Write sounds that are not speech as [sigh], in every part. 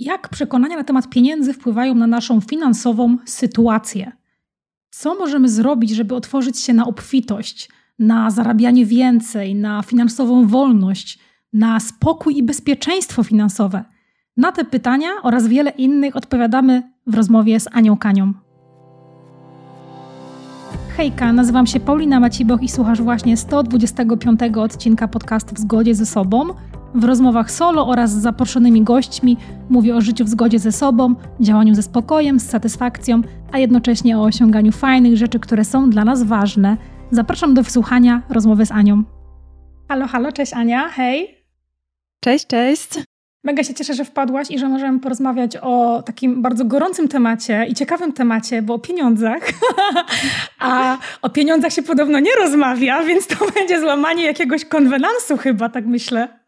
Jak przekonania na temat pieniędzy wpływają na naszą finansową sytuację? Co możemy zrobić, żeby otworzyć się na obfitość, na zarabianie więcej, na finansową wolność, na spokój i bezpieczeństwo finansowe? Na te pytania oraz wiele innych odpowiadamy w rozmowie z Anią Kanią. Hejka, nazywam się Paulina Maciboch i słuchasz właśnie 125 odcinka podcastu W zgodzie ze sobą. W rozmowach solo oraz z zaproszonymi gośćmi mówię o życiu w zgodzie ze sobą, działaniu ze spokojem, z satysfakcją, a jednocześnie o osiąganiu fajnych rzeczy, które są dla nas ważne. Zapraszam do wysłuchania rozmowy z Anią. Halo, halo, cześć Ania, hej. Cześć, cześć. Mega się cieszę, że wpadłaś i że możemy porozmawiać o takim bardzo gorącym temacie i ciekawym temacie, bo o pieniądzach. [laughs] A o pieniądzach się podobno nie rozmawia, więc to będzie złamanie jakiegoś konwenansu chyba, tak myślę.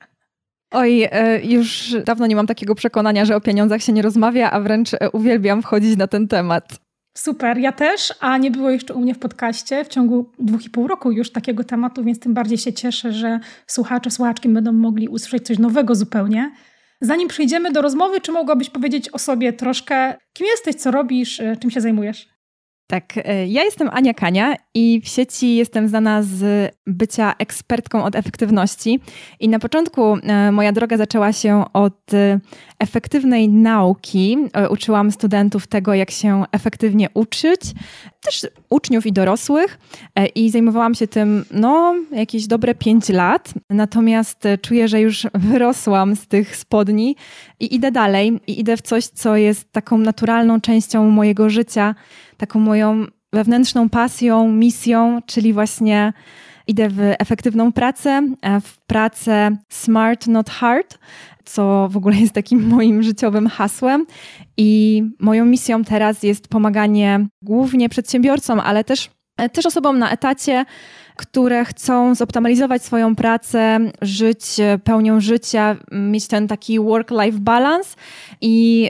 Oj, e, już dawno nie mam takiego przekonania, że o pieniądzach się nie rozmawia, a wręcz e, uwielbiam wchodzić na ten temat. Super, ja też, a nie było jeszcze u mnie w podcaście w ciągu dwóch i pół roku już takiego tematu, więc tym bardziej się cieszę, że słuchacze, słuchaczki będą mogli usłyszeć coś nowego zupełnie. Zanim przejdziemy do rozmowy, czy mogłabyś powiedzieć o sobie troszkę, kim jesteś, co robisz, e, czym się zajmujesz? Tak, e, ja jestem Ania Kania i w sieci jestem znana z bycia ekspertką od efektywności. I na początku e, moja droga zaczęła się od e, efektywnej nauki. Uczyłam studentów tego, jak się efektywnie uczyć, też uczniów i dorosłych, i zajmowałam się tym no, jakieś dobre 5 lat. Natomiast czuję, że już [laughs] wyrosłam z tych spodni i idę dalej, i idę w coś, co jest taką naturalną częścią mojego życia taką moją wewnętrzną pasją, misją, czyli właśnie idę w efektywną pracę, e, w pracę smart, not hard, co w ogóle jest takim [laughs] moim życiowym hasłem. I moją misją teraz jest pomaganie głównie przedsiębiorcom, ale też, e, też osobom na etacie, które chcą zoptymalizować swoją pracę, żyć pełnią życia, mieć ten taki work-life balance i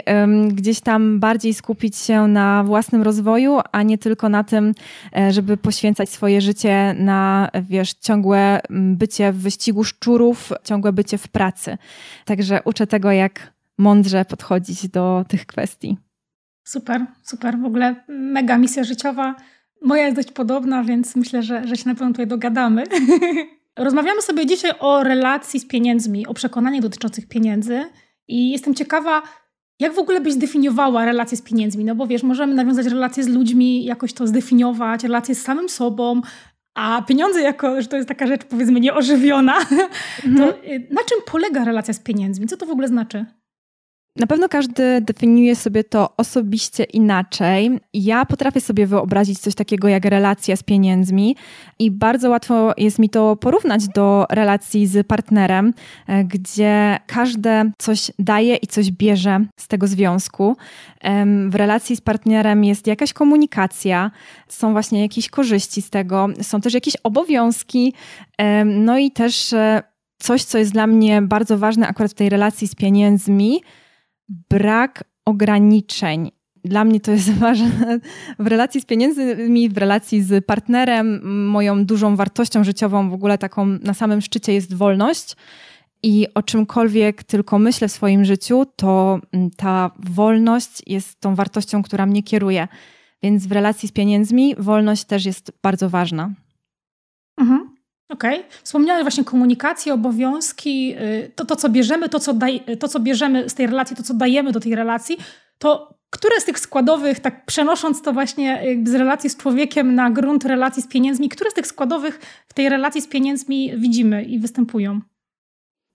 gdzieś tam bardziej skupić się na własnym rozwoju, a nie tylko na tym, e, żeby poświęcać swoje życie na, wiesz, ciągłe bycie w wyścigu szczurów, ciągłe bycie w pracy. Także uczę tego, jak mądrze podchodzić do tych kwestii. Super, super. W ogóle mega misja życiowa. Moja jest dość podobna, więc myślę, że, że się na pewno tutaj dogadamy. [laughs] Rozmawiamy sobie dzisiaj o relacji z pieniędzmi, o przekonaniach dotyczących pieniędzy i jestem ciekawa, jak w ogóle byś zdefiniowała relacje z pieniędzmi? No bo wiesz, możemy nawiązać relacje z ludźmi, jakoś to zdefiniować, relacje z samym sobą, a pieniądze jako, że to jest taka rzecz powiedzmy nieożywiona, [laughs] mhm. to y, na czym polega relacja z pieniędzmi? Co to w ogóle znaczy? Na pewno każdy definiuje sobie to osobiście inaczej. Ja potrafię sobie wyobrazić coś takiego jak relacja z pieniędzmi i bardzo łatwo jest mi to porównać do relacji z partnerem, e, gdzie każde coś daje i coś bierze z tego związku. W relacji z partnerem jest jakaś komunikacja, są właśnie jakieś korzyści z tego, są też jakieś obowiązki, no i też e, coś, co jest dla mnie bardzo ważne akurat w tej relacji z pieniędzmi brak ograniczeń. Dla mnie to jest [laughs] ważne w relacji z pieniędzmi, w relacji z partnerem. Moją dużą wartością życiową, w ogóle taką na samym szczycie jest wolność. I o czymkolwiek tylko myślę w swoim życiu, to mm, ta wolność jest tą wartością, która mnie kieruje. Więc w relacji z pieniędzmi wolność też jest bardzo ważna. Okej. Okay. Wspomniałeś właśnie komunikację, obowiązki, y, to, to co bierzemy, to co, daj, to co bierzemy z tej relacji, to co dajemy do tej relacji, to które z tych składowych, tak przenosząc to właśnie z relacji z człowiekiem na grunt relacji z pieniędzmi, które z tych składowych w tej relacji z pieniędzmi widzimy i występują?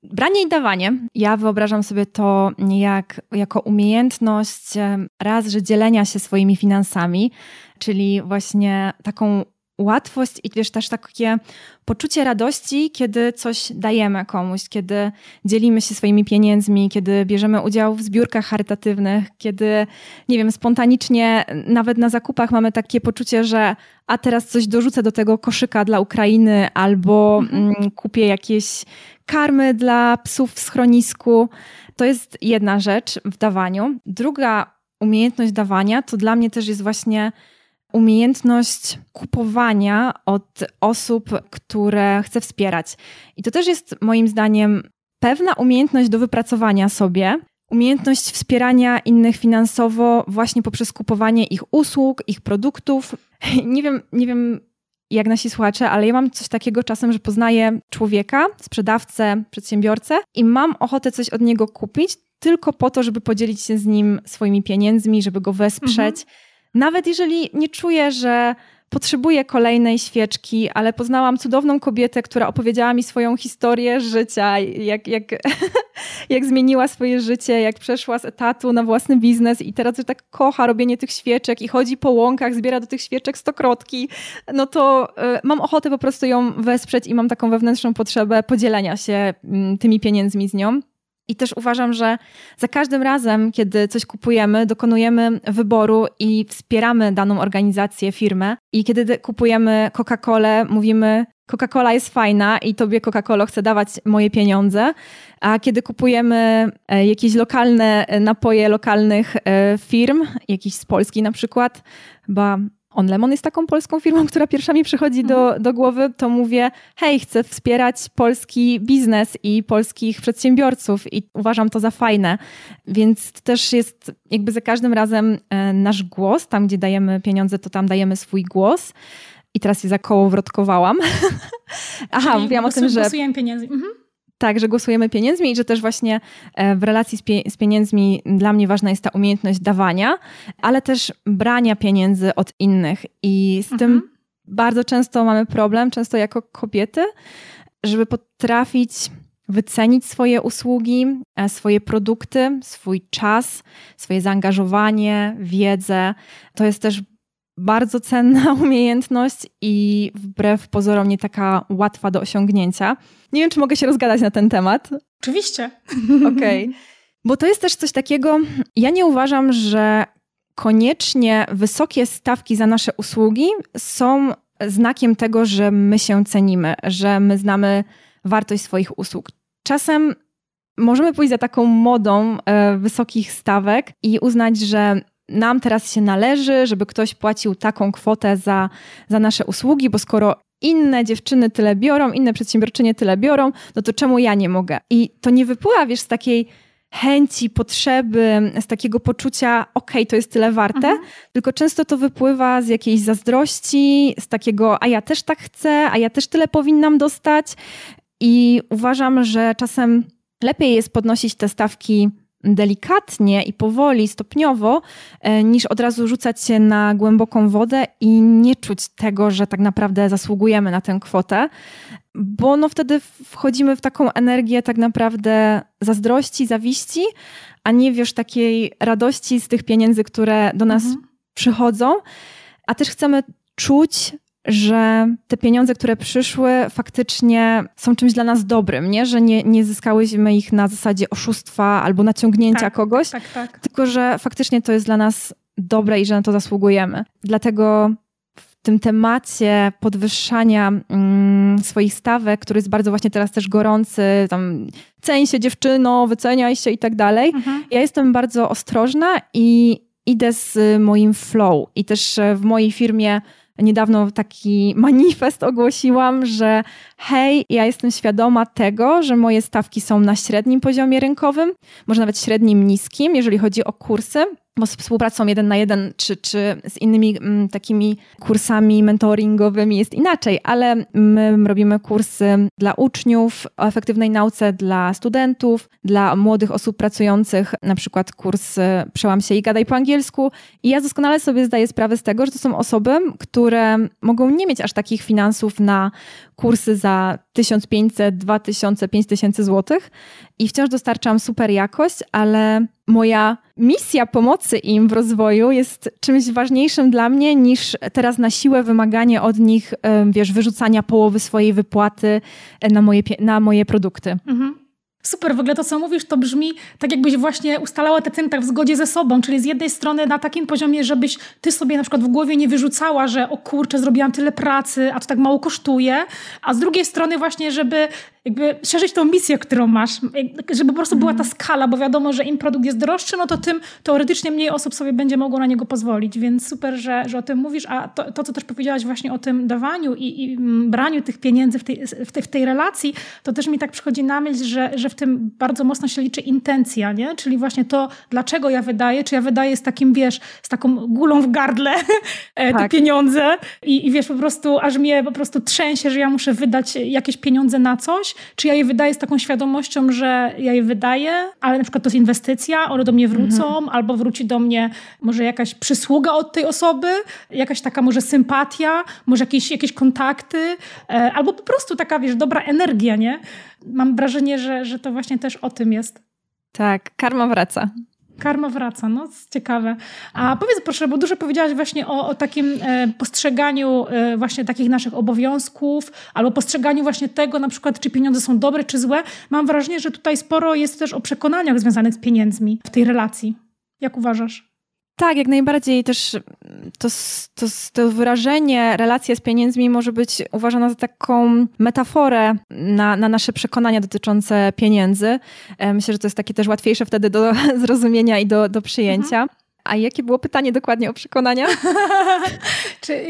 Branie i dawanie. Ja wyobrażam sobie to jak, jako umiejętność raz, że dzielenia się swoimi finansami, czyli właśnie taką łatwość i wiesz, też takie poczucie radości, kiedy coś dajemy komuś, kiedy dzielimy się swoimi pieniędzmi, kiedy bierzemy udział w zbiórkach charytatywnych, kiedy, nie wiem, spontanicznie nawet na zakupach mamy takie poczucie, że a teraz coś dorzucę do tego koszyka dla Ukrainy albo mhm. mm, kupię jakieś karmy dla psów w schronisku. To jest jedna rzecz w dawaniu. Druga umiejętność dawania to dla mnie też jest właśnie umiejętność kupowania od osób, które chcę wspierać. I to też jest moim zdaniem pewna umiejętność do wypracowania sobie, umiejętność wspierania innych finansowo właśnie poprzez kupowanie ich usług, ich produktów. [laughs] Nie wiem, nie wiem jak nasi słuchacze, ale ja mam coś takiego czasem, że poznaję człowieka, sprzedawcę, przedsiębiorcę i mam ochotę coś od niego kupić tylko po to, żeby podzielić się z nim swoimi pieniędzmi, żeby go wesprzeć. Mhm. Nawet jeżeli nie czuję, że potrzebuję kolejnej świeczki, ale poznałam cudowną kobietę, która opowiedziała mi swoją historię życia, jak, jak, [laughs] jak zmieniła swoje życie, jak przeszła z etatu na własny biznes i teraz tak kocha robienie tych świeczek i chodzi po łąkach, zbiera do tych świeczek stokrotki, no to y, mam ochotę po prostu ją wesprzeć i mam taką wewnętrzną potrzebę podzielenia się y, tymi pieniędzmi z nią. I też uważam, że za każdym razem, kiedy coś kupujemy, dokonujemy wyboru i wspieramy daną organizację, firmę. I kiedy kupujemy Coca-Colę, mówimy, Coca-Cola jest fajna i tobie Coca-Cola chce dawać moje pieniądze. A kiedy kupujemy e, jakieś lokalne napoje lokalnych e, firm, jakiś z Polski na przykład, chyba on Lemon jest taką polską firmą, która pierwsza mi przychodzi do, mhm. do głowy, to mówię, hej, chcę wspierać polski biznes i polskich przedsiębiorców i uważam to za fajne. Więc to też jest jakby za każdym razem e, nasz głos, tam gdzie dajemy pieniądze, to tam dajemy swój głos. I teraz się za koło wrotkowałam. [laughs] Aha, Czyli mówiłam o tym, że... Głosujemy pieniędzy. Mhm. Tak, że głosujemy pieniędzmi i że też właśnie e, w relacji z, pie z, pieniędzmi dla mnie ważna jest ta umiejętność dawania, ale też brania pieniędzy od innych. I z mhm. tym bardzo często mamy problem, często jako kobiety, żeby potrafić wycenić swoje usługi, e, swoje produkty, swój czas, swoje zaangażowanie, wiedzę. To jest też bardzo cenna [laughs] umiejętność i wbrew pozorom nie taka łatwa do osiągnięcia. Nie wiem, czy mogę się rozgadać na ten temat. Oczywiście. [laughs] Okej. Okay. Bo to jest też coś takiego, ja nie uważam, że koniecznie wysokie stawki za nasze usługi są znakiem tego, że my się cenimy, że my znamy wartość swoich usług. Czasem możemy pójść za taką modą e, wysokich stawek i uznać, że nam teraz się należy, żeby ktoś płacił taką kwotę za, za nasze usługi, bo skoro inne dziewczyny tyle biorą, inne przedsiębiorczynie tyle biorą, no to czemu ja nie mogę? I to nie wypływa, wiesz, z takiej chęci, potrzeby, z takiego poczucia, okej, okay, to jest tyle warte, mhm. tylko często to wypływa z jakiejś zazdrości, z takiego, a ja też tak chcę, a ja też tyle powinnam dostać. I uważam, że czasem lepiej jest podnosić te stawki delikatnie i powoli, stopniowo, e, niż od razu rzucać się na głęboką wodę i nie czuć tego, że tak naprawdę zasługujemy na tę kwotę, bo no wtedy wchodzimy w taką energię tak naprawdę zazdrości, zawiści, a nie wiesz takiej radości z tych pieniędzy, które do nas mhm. przychodzą, a też chcemy czuć, że te pieniądze, które przyszły, faktycznie są czymś dla nas dobrym, nie? że nie, nie zyskałyśmy ich na zasadzie oszustwa albo naciągnięcia tak, kogoś, tak, tak. tylko że faktycznie to jest dla nas dobre i że na to zasługujemy. Dlatego w tym temacie podwyższania mm, swoich stawek, który jest bardzo właśnie teraz też gorący, tam ceń się dziewczyno, wyceniaj się i tak dalej, mhm. ja jestem bardzo ostrożna i idę z moim flow i też w mojej firmie niedawno taki [laughs] manifest ogłosiłam, że hej, ja jestem świadoma tego, że moje stawki są na średnim poziomie rynkowym, może nawet średnim niskim, jeżeli chodzi o kursy bo z współpracą jeden na jeden, czy, czy z innymi m, mm, takimi kursami mentoringowymi jest inaczej, ale my robimy kursy dla uczniów o efektywnej nauce, dla studentów, dla młodych osób pracujących, na przykład kurs Przełam się i gadaj po angielsku. I ja doskonale sobie zdaję sprawę z tego, że to są osoby, które mogą nie mieć aż takich finansów na kursy za 1500, 2000, 5000 złotych i wciąż dostarczam super jakość, ale moja misja pomocy im w rozwoju jest czymś ważniejszym dla mnie niż teraz na siłę wymaganie od nich, wiesz, wyrzucania połowy swojej wypłaty e, na moje, na moje produkty. Mhm. Super, w ogóle to, co mówisz, to brzmi tak, jakbyś właśnie ustalała te ceny tak w zgodzie ze sobą, czyli z jednej strony na takim poziomie, żebyś ty sobie na przykład w głowie nie wyrzucała, że o kurczę, zrobiłam tyle pracy, a to tak mało kosztuje, a z drugiej strony właśnie, żeby jakby szerzyć tą misję, którą masz, żeby po prostu była ta mhm. skala, bo wiadomo, że im produkt jest droższy, no to tym teoretycznie mniej osób sobie będzie mogło na niego pozwolić, więc super, że, że o tym mówisz, a to, to co też powiedziałaś właśnie o tym dawaniu i, i mm, braniu tych pieniędzy w tej, w, tej, w tej relacji, to też mi tak przychodzi na myśl, że, że w tym bardzo mocno się liczy intencja, nie? czyli właśnie to, dlaczego ja wydaję, czy ja wydaję z takim, wiesz, z taką gulą w gardle [laughs] e, tak. te pieniądze i, i wiesz, po prostu aż mnie po prostu trzęsie, że ja muszę wydać jakieś pieniądze na coś, czy ja je wydaję z taką świadomością, że ja je wydaję, ale na przykład to jest inwestycja, one do mnie wrócą, mhm. albo wróci do mnie może jakaś przysługa od tej osoby, jakaś taka może sympatia, może jakieś, jakieś kontakty, e, albo po prostu taka, wiesz, dobra energia, nie? Mam wrażenie, że, że to właśnie też o tym jest. Tak, karma wraca. Karma wraca, no ciekawe. A powiedz proszę, bo dużo powiedziałaś właśnie o, o takim e, postrzeganiu e, właśnie takich naszych obowiązków, albo postrzeganiu właśnie tego na przykład, czy pieniądze są dobre, czy złe. Mam wrażenie, że tutaj sporo jest też o przekonaniach związanych z pieniędzmi w tej relacji. Jak uważasz? Tak, jak najbardziej też to, to, to wyrażenie relacja z pieniędzmi może być uważana za taką metaforę na, na nasze przekonania dotyczące pieniędzy. E, myślę, że to jest takie też łatwiejsze wtedy do [laughs] zrozumienia i do, do przyjęcia. Mhm. A jakie było pytanie dokładnie o przekonania? [laughs] Czy,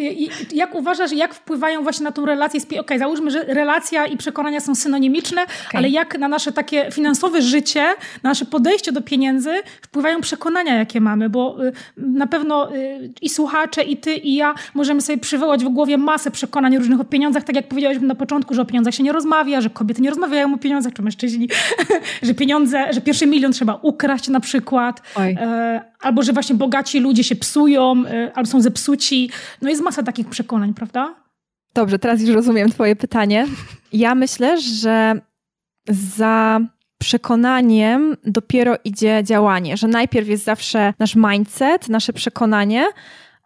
jak uważasz, jak wpływają właśnie na tą relację? Okej, okay, załóżmy, że relacja i przekonania są synonimiczne, okay. ale jak na nasze takie finansowe życie, na nasze podejście do pieniędzy wpływają przekonania, jakie mamy? Bo y, na pewno y, i słuchacze, i ty, i ja możemy sobie przywołać w głowie masę przekonań różnych o pieniądzach, tak jak powiedziałeś na początku, że o pieniądzach się nie rozmawia, że kobiety nie rozmawiają o pieniądzach, czy mężczyźni, [laughs] że pieniądze, że pierwszy milion trzeba ukraść na przykład, e, albo że właśnie bogaci ludzie się psują, y, albo są zepsuci. No jest masa takich przekonań, prawda? Dobrze, teraz już rozumiem Twoje pytanie. Ja myślę, że za przekonaniem dopiero idzie działanie, że najpierw jest zawsze nasz mindset, nasze przekonanie,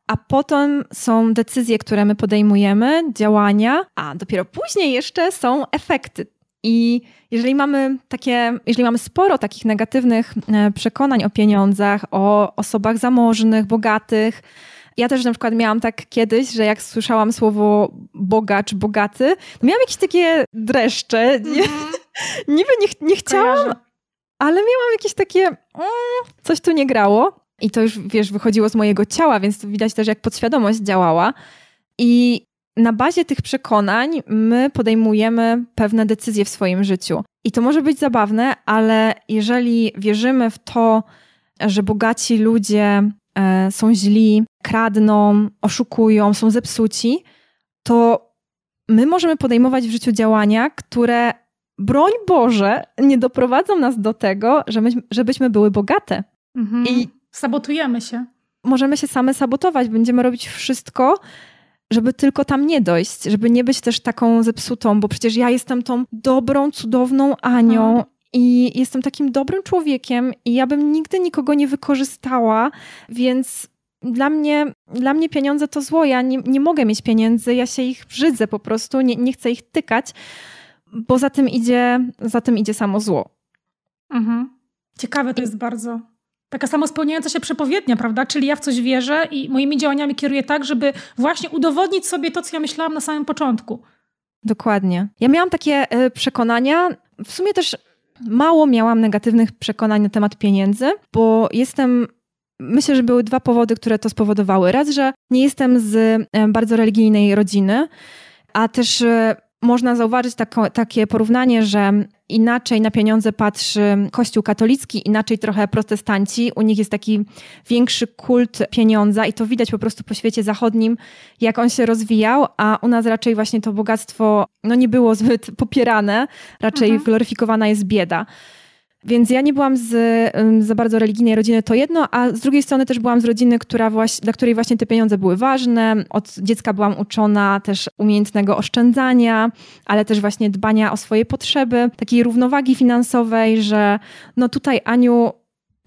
a potem są decyzje, które my podejmujemy, działania, a dopiero później jeszcze są efekty. I jeżeli mamy takie, jeżeli mamy sporo takich negatywnych e, przekonań o pieniądzach, o osobach zamożnych, bogatych, ja też na przykład miałam tak kiedyś, że jak słyszałam słowo bogacz, bogaty, to miałam jakieś takie dreszcze. Mm -hmm. [laughs] Niby nie, nie chciałam, Kojarzę. ale miałam jakieś takie, mm, coś tu nie grało. I to już, wiesz, wychodziło z mojego ciała, więc widać też, jak podświadomość działała. I na bazie tych przekonań my podejmujemy pewne decyzje w swoim życiu. I to może być zabawne, ale jeżeli wierzymy w to, że bogaci ludzie e, są źli, kradną, oszukują, są zepsuci, to my możemy podejmować w życiu działania, które, broń Boże, nie doprowadzą nas do tego, żebyśmy były bogate. Mhm. I sabotujemy się. Możemy się same sabotować, będziemy robić wszystko, żeby tylko tam nie dojść, żeby nie być też taką zepsutą, bo przecież ja jestem tą dobrą, cudowną Anią. Hmm. I jestem takim dobrym człowiekiem, i ja bym nigdy nikogo nie wykorzystała, więc dla mnie, dla mnie pieniądze to zło. Ja nie, nie mogę mieć pieniędzy, ja się ich brzydzę po prostu, nie, nie chcę ich tykać, bo za tym idzie, za tym idzie samo zło. Mhm. Ciekawe to jest bardzo. Taka samospełniająca się przepowiednia, prawda? Czyli ja w coś wierzę i moimi działaniami kieruję tak, żeby właśnie udowodnić sobie to, co ja myślałam na samym początku. Dokładnie. Ja miałam takie y, przekonania, w sumie też mało miałam negatywnych przekonań na temat pieniędzy, bo jestem Myślę, że były dwa powody, które to spowodowały. Raz, że nie jestem z y, bardzo religijnej rodziny, a też y, można zauważyć tako, takie porównanie, że inaczej na pieniądze patrzy Kościół katolicki, inaczej trochę protestanci. U nich jest taki większy kult pieniądza i to widać po prostu po świecie zachodnim, jak on się rozwijał, a u nas raczej właśnie to bogactwo no, nie było zbyt popierane, raczej mhm. gloryfikowana jest bieda. Więc ja nie byłam z za bardzo religijnej rodziny, to jedno, a z drugiej strony też byłam z rodziny, która właśnie, dla której właśnie te pieniądze były ważne. Od dziecka byłam uczona też umiejętnego oszczędzania, ale też właśnie dbania o swoje potrzeby, takiej równowagi finansowej, że no tutaj Aniu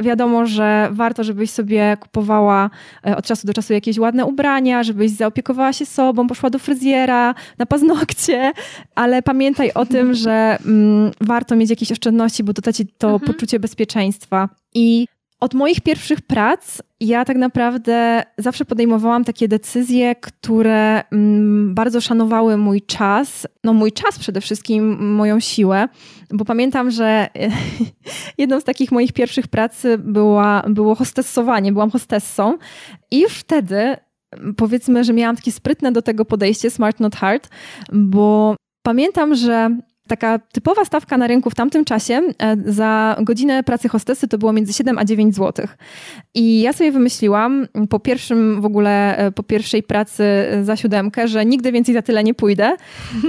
wiadomo, że warto, żebyś sobie kupowała e, od czasu do czasu jakieś ładne ubrania, żebyś zaopiekowała się sobą, poszła do fryzjera, na paznokcie, [laughs] ale pamiętaj o tym, że mm, warto mieć jakieś oszczędności, bo to da ci to mhm. poczucie bezpieczeństwa. I od moich pierwszych prac ja tak naprawdę zawsze podejmowałam takie decyzje, które mm, bardzo szanowały mój czas, no mój czas przede wszystkim, moją siłę, bo pamiętam, że [laughs] jedną z takich moich pierwszych pracy była, było hostessowanie, byłam hostessą i wtedy powiedzmy, że miałam takie sprytne do tego podejście, smart not hard, bo pamiętam, że Taka typowa stawka na rynku w tamtym czasie e, za godzinę pracy hostesy to było między 7 a 9 zł. I ja sobie wymyśliłam po pierwszym w ogóle, e, po pierwszej pracy za siódemkę, że nigdy więcej za tyle nie pójdę.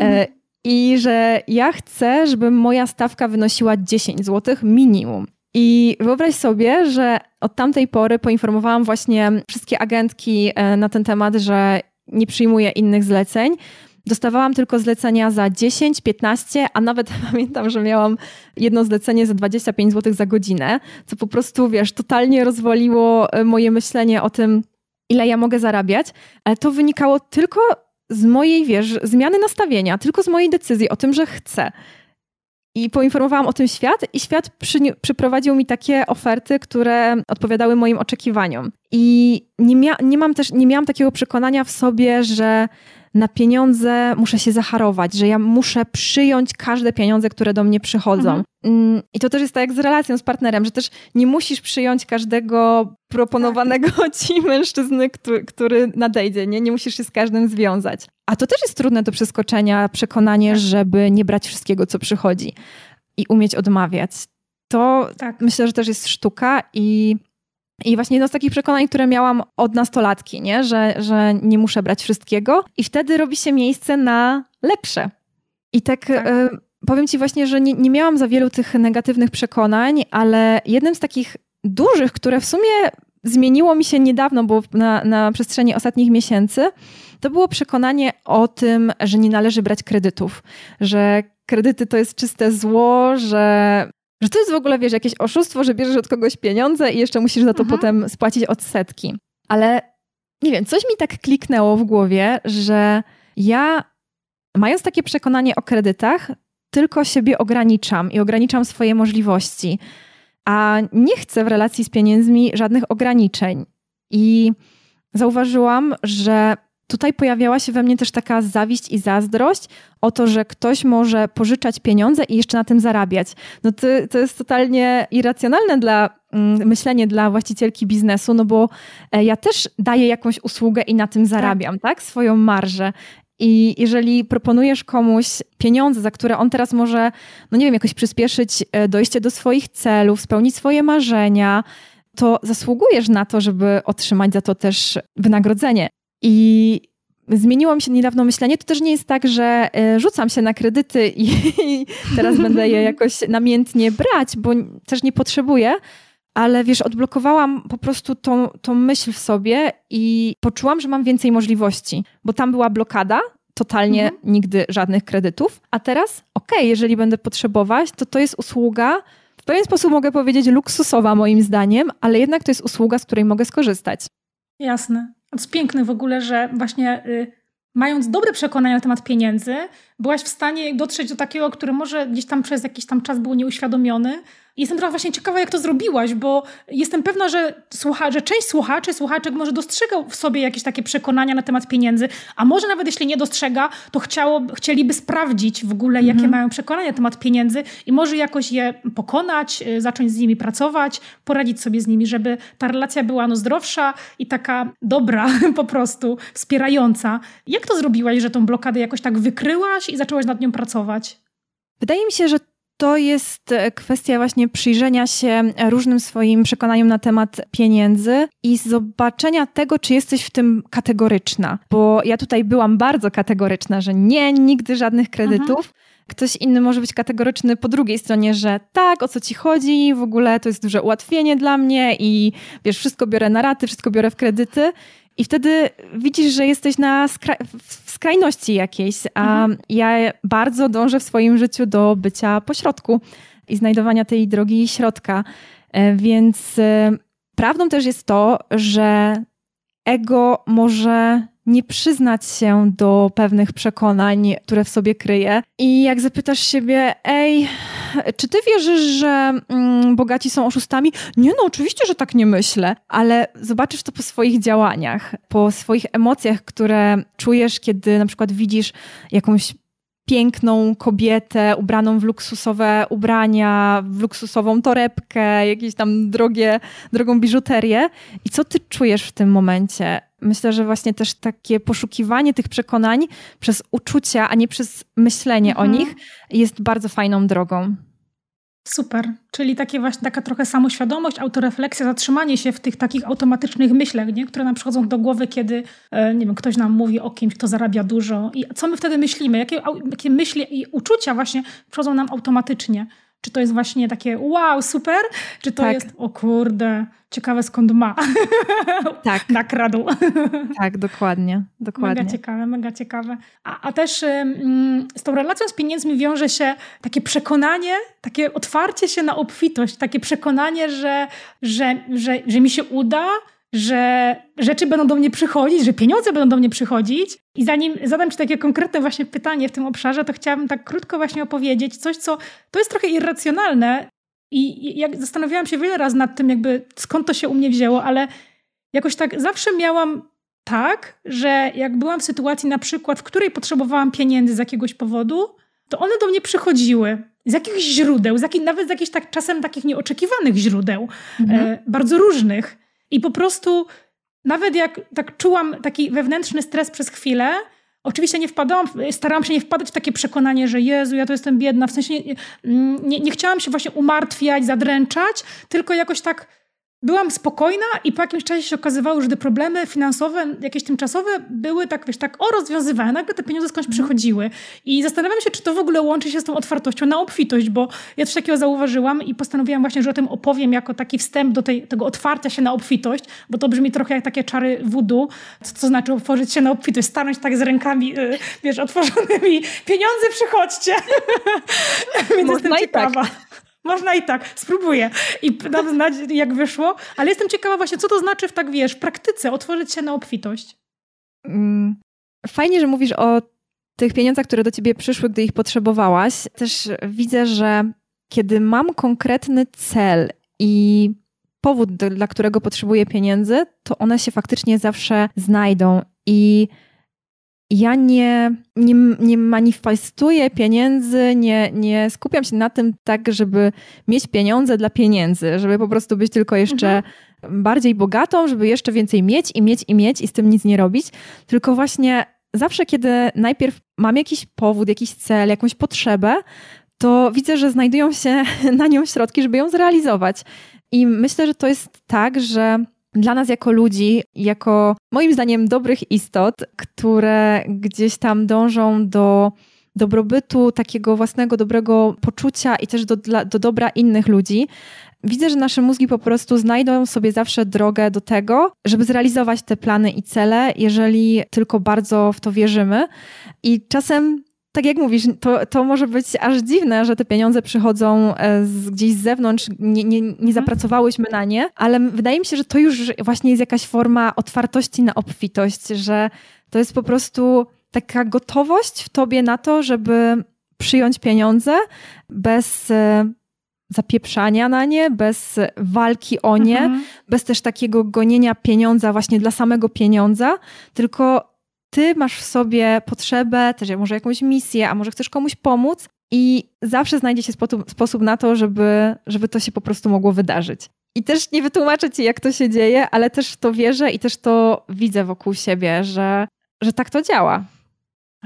E, I że ja chcę, żeby moja stawka wynosiła 10 zł minimum. I wyobraź sobie, że od tamtej pory poinformowałam właśnie wszystkie agentki na ten temat, że nie przyjmuję innych zleceń. Dostawałam tylko zlecenia za 10, 15, a nawet [laughs] pamiętam, że miałam jedno zlecenie za 25 zł za godzinę, co po prostu, wiesz, totalnie rozwaliło e, moje myślenie o tym, ile ja mogę zarabiać, ale to wynikało tylko z mojej, wiesz, zmiany nastawienia, tylko z mojej decyzji o tym, że chcę. I poinformowałam o tym świat, i świat przy, przyprowadził mi takie oferty, które odpowiadały moim oczekiwaniom. I nie, mia, nie mam też, nie miałam takiego przekonania w sobie, że na pieniądze muszę się zacharować, że ja muszę przyjąć każde pieniądze, które do mnie przychodzą. Mhm. Mm, I to też jest tak jak z relacją z partnerem, że też nie musisz przyjąć każdego proponowanego tak. [laughs] ci mężczyzny, który, który nadejdzie, nie? nie musisz się z każdym związać. A to też jest trudne do przeskoczenia, przekonanie, tak. żeby nie brać wszystkiego, co przychodzi i umieć odmawiać. To tak. myślę, że też jest sztuka i i właśnie jedno z takich przekonań, które miałam od nastolatki, nie? Że, że nie muszę brać wszystkiego, i wtedy robi się miejsce na lepsze. I tak, tak. Y, powiem Ci właśnie, że nie, nie miałam za wielu tych negatywnych przekonań, ale jednym z takich dużych, które w sumie zmieniło mi się niedawno, bo na, na przestrzeni ostatnich miesięcy, to było przekonanie o tym, że nie należy brać kredytów, że kredyty to jest czyste zło, że że to jest w ogóle, wiesz, jakieś oszustwo, że bierzesz od kogoś pieniądze i jeszcze musisz za to mhm. potem spłacić odsetki. Ale nie wiem, coś mi tak kliknęło w głowie, że ja, mając takie przekonanie o kredytach, tylko siebie ograniczam i ograniczam swoje możliwości, a nie chcę w relacji z pieniędzmi żadnych ograniczeń. I zauważyłam, że tutaj pojawiała się we mnie też taka zawiść i zazdrość o to, że ktoś może pożyczać pieniądze i jeszcze na tym zarabiać. No to, to jest totalnie irracjonalne dla mm, myślenie dla właścicielki biznesu, no bo e, ja też daję jakąś usługę i na tym zarabiam, tak? tak? Swoją marżę. I jeżeli proponujesz komuś pieniądze, za które on teraz może, no nie wiem, jakoś przyspieszyć e, dojście do swoich celów, spełnić swoje marzenia, to zasługujesz na to, żeby otrzymać za to też wynagrodzenie. I zmieniło mi się niedawno myślenie. To też nie jest tak, że e, rzucam się na kredyty i, [laughs] teraz będę je [laughs] jakoś namiętnie brać, bo też nie potrzebuję. Ale wiesz, odblokowałam po prostu tą, tą myśl w sobie i poczułam, że mam więcej możliwości, bo tam była blokada, totalnie mhm. nigdy żadnych kredytów. A teraz, okej, okay, jeżeli będę potrzebować, to to jest usługa, w pewien sposób mogę powiedzieć luksusowa moim zdaniem, ale jednak to jest usługa, z której mogę skorzystać. Jasne. Jest piękne w ogóle, że właśnie y, mając dobre przekonania na temat pieniędzy, byłaś w stanie dotrzeć do takiego, który może gdzieś tam przez jakiś tam czas był nieuświadomiony, Jestem trochę właśnie ciekawa, jak to zrobiłaś, bo jestem pewna, że, słucha, że część słuchaczy, słuchaczek może dostrzegał w sobie jakieś takie przekonania na temat pieniędzy, a może nawet jeśli nie dostrzega, to chciało, chcieliby sprawdzić w ogóle, jakie mhm. mają przekonania na temat pieniędzy i może jakoś je pokonać, y, zacząć z nimi pracować, poradzić sobie z nimi, żeby ta relacja była no, zdrowsza i taka dobra [laughs] po prostu, wspierająca. Jak to zrobiłaś, że tą blokadę jakoś tak wykryłaś i zaczęłaś nad nią pracować? Wydaje mi się, że to jest e, kwestia właśnie przyjrzenia się różnym swoim przekonaniom na temat pieniędzy i zobaczenia tego, czy jesteś w tym kategoryczna. Bo ja tutaj byłam bardzo kategoryczna, że nie, nigdy żadnych kredytów. Aha. Ktoś inny może być kategoryczny po drugiej stronie, że tak, o co ci chodzi, w ogóle to jest duże ułatwienie dla mnie i wiesz, wszystko biorę na raty, wszystko biorę w kredyty. I wtedy widzisz, że jesteś na skra w skrajności jakiejś, a mhm. ja bardzo dążę w swoim życiu do bycia pośrodku i znajdowania tej drogi środka. E, więc e, prawdą też jest to, że ego może nie przyznać się do pewnych przekonań, które w sobie kryje. I jak zapytasz siebie, ej, czy ty wierzysz, że mm, bogaci są oszustami? Nie, no oczywiście, że tak nie myślę, ale zobaczysz to po swoich działaniach, po swoich emocjach, które czujesz, kiedy na przykład widzisz jakąś piękną kobietę ubraną w luksusowe ubrania, w luksusową torebkę, jakieś tam drogie, drogą biżuterię. I co ty czujesz w tym momencie? Myślę, że właśnie też takie poszukiwanie tych przekonań przez uczucia, a nie przez myślenie mhm. o nich jest bardzo fajną drogą. Super, czyli takie właśnie taka trochę samoświadomość, autorefleksja, zatrzymanie się w tych takich automatycznych myślach, nie? które nam przychodzą do głowy, kiedy e, nie wiem, ktoś nam mówi o kimś, kto zarabia dużo i co my wtedy myślimy, jakie, jakie myśli i uczucia właśnie przychodzą nam automatycznie. Czy to jest właśnie takie wow, super, czy to tak. jest o kurde, ciekawe skąd ma. [laughs] Tak. [laughs] Nakradł. [laughs] Tak, dokładnie, dokładnie. Mega ciekawe, mega ciekawe. A, a też ym, z tą relacją z pieniędzmi wiąże się takie przekonanie, takie otwarcie się na obfitość, takie przekonanie, że, że, że, że mi się uda, że rzeczy będą do mnie przychodzić, że pieniądze będą do mnie przychodzić. I zanim zadam Ci takie konkretne właśnie pytanie w tym obszarze, to chciałabym tak krótko właśnie opowiedzieć coś, co to jest trochę irracjonalne. I jak zastanawiałam się wiele razy nad tym, jakby skąd to się u mnie wzięło, ale jakoś tak zawsze miałam tak, że jak byłam w sytuacji na przykład, w której potrzebowałam pieniędzy z jakiegoś powodu, to one do mnie przychodziły z jakichś źródeł, z jakich, nawet z jakichś tak czasem takich nieoczekiwanych źródeł, mhm. e, bardzo różnych. I po prostu nawet jak tak czułam taki wewnętrzny stres przez chwilę, Oczywiście nie wpadałam, starałam się nie wpadać w takie przekonanie, że Jezu, ja to jestem biedna. W sensie nie, nie, nie chciałam się właśnie umartwiać, zadręczać, tylko jakoś tak byłam spokojna i po jakimś czasie się okazywało, że te problemy finansowe, jakieś tymczasowe były tak, wiesz, tak o rozwiązywane, nagle te pieniądze skądś mm. przychodziły. I zastanawiam się, czy to w ogóle łączy się z tą otwartością na obfitość, bo ja coś takiego zauważyłam i postanowiłam właśnie, że o tym opowiem jako taki wstęp do tej, tego otwarcia się na obfitość, bo to brzmi trochę jak takie czary voodoo, co, co znaczy otworzyć się na obfitość, stanąć tak z rękami, yy, wiesz, otworzonymi, pieniądze przychodźcie. [laughs] Więc Można jestem ciekawa. Tak. Można i tak, spróbuję i dam znać, jak wyszło, ale jestem ciekawa właśnie, co to znaczy w tak, wiesz, w praktyce otworzyć się na obfitość. Mm, fajnie, że mówisz o tych pieniądzach, które do ciebie przyszły, gdy ich potrzebowałaś. Też widzę, że kiedy mam konkretny cel i powód, dla którego potrzebuję pieniędzy, to one się faktycznie zawsze znajdą i ja nie, nie, nie manifestuję pieniędzy, nie, nie skupiam się na tym tak, żeby mieć pieniądze dla pieniędzy, żeby po prostu być tylko jeszcze mhm. bardziej bogatą, żeby jeszcze więcej mieć i mieć i mieć i z tym nic nie robić, tylko właśnie zawsze, kiedy najpierw mam jakiś powód, jakiś cel, jakąś potrzebę, to widzę, że znajdują się [laughs] na nią środki, żeby ją zrealizować. I myślę, że to jest tak, że dla nas jako ludzi, jako moim zdaniem dobrych istot, które gdzieś tam dążą do dobrobytu, takiego własnego dobrego poczucia i też do, do dobra innych ludzi, widzę, że nasze mózgi po prostu znajdą sobie zawsze drogę do tego, żeby zrealizować te plany i cele, jeżeli tylko bardzo w to wierzymy. I czasem tak jak mówisz, to, to może być aż dziwne, że te pieniądze przychodzą e, z, gdzieś z zewnątrz, nie, nie, nie mhm. zapracowałyśmy na nie, ale wydaje mi się, że to już właśnie jest jakaś forma otwartości na obfitość, że to jest po prostu taka gotowość w tobie na to, żeby przyjąć pieniądze bez e, zapieprzania na nie, bez walki o nie, mhm. bez też takiego gonienia pieniądza właśnie dla samego pieniądza, tylko ty masz w sobie potrzebę, też może jakąś misję, a może chcesz komuś pomóc i zawsze znajdzie się sposób, na to, żeby, żeby to się po prostu mogło wydarzyć. I też nie wytłumaczę ci, jak to się dzieje, ale też w to wierzę i też to widzę wokół siebie, że, że tak to działa.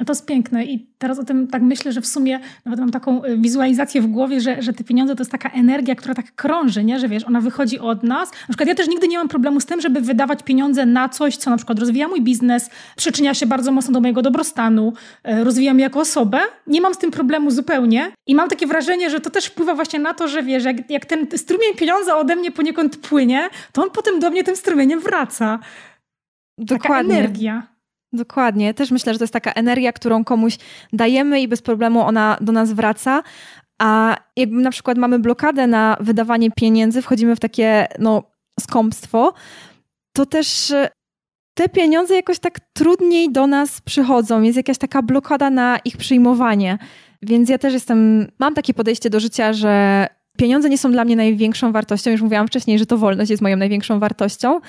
A to jest piękne i teraz o tym tak myślę, że w sumie nawet mam taką y, wizualizację w głowie, że, że te pieniądze to jest taka energia, która tak krąży, nie? że wiesz, ona wychodzi od nas. Na przykład ja też nigdy nie mam problemu z tym, żeby wydawać pieniądze na coś, co na przykład rozwija mój biznes, przyczynia się bardzo mocno do mojego dobrostanu, y, rozwija mnie jako osobę. Nie mam z tym problemu zupełnie i mam takie wrażenie, że to też wpływa właśnie na to, że wiesz, jak, jak ten strumień pieniądza ode mnie poniekąd płynie, to on potem do mnie tym strumieniem wraca. Dokładnie. Taka energia. Dokładnie. Też myślę, że to jest taka energia, którą komuś dajemy i bez problemu ona do nas wraca. A jakby na przykład mamy blokadę na wydawanie pieniędzy, wchodzimy w takie no, skąpstwo, to też te pieniądze jakoś tak trudniej do nas przychodzą, jest jakaś taka blokada na ich przyjmowanie. Więc ja też jestem, mam takie podejście do życia, że pieniądze nie są dla mnie największą wartością. Już mówiłam wcześniej, że to wolność jest moją największą wartością.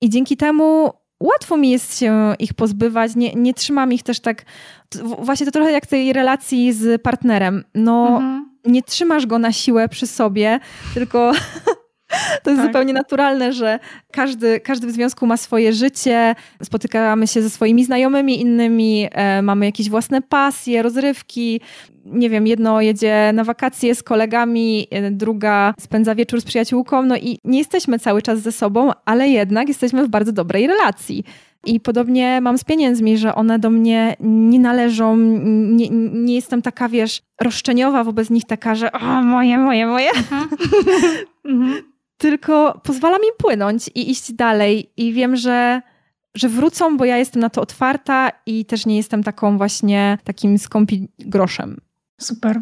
I dzięki temu łatwo mi jest się ich pozbywać. Nie, nie trzymam ich też tak. Właśnie to trochę jak tej relacji z partnerem. No, mhm. nie trzymasz go na siłę przy sobie, tylko [laughs] To jest tak. zupełnie naturalne, że każdy, każdy w związku ma swoje życie, spotykamy się ze swoimi znajomymi innymi, e, mamy jakieś własne pasje, rozrywki. Nie wiem, jedno jedzie na wakacje z kolegami, e, druga spędza wieczór z przyjaciółką, no i nie jesteśmy cały czas ze sobą, ale jednak jesteśmy w bardzo dobrej relacji. I podobnie mam z pieniędzmi, że one do mnie nie należą, nie, nie jestem taka, wiesz, roszczeniowa wobec nich, taka, że o, moje, moje, moje. Mhm. [laughs] mhm tylko pozwala mi płynąć i iść dalej. I wiem, że, że wrócą, bo ja jestem na to otwarta i też nie jestem taką właśnie takim skąpi groszem. Super.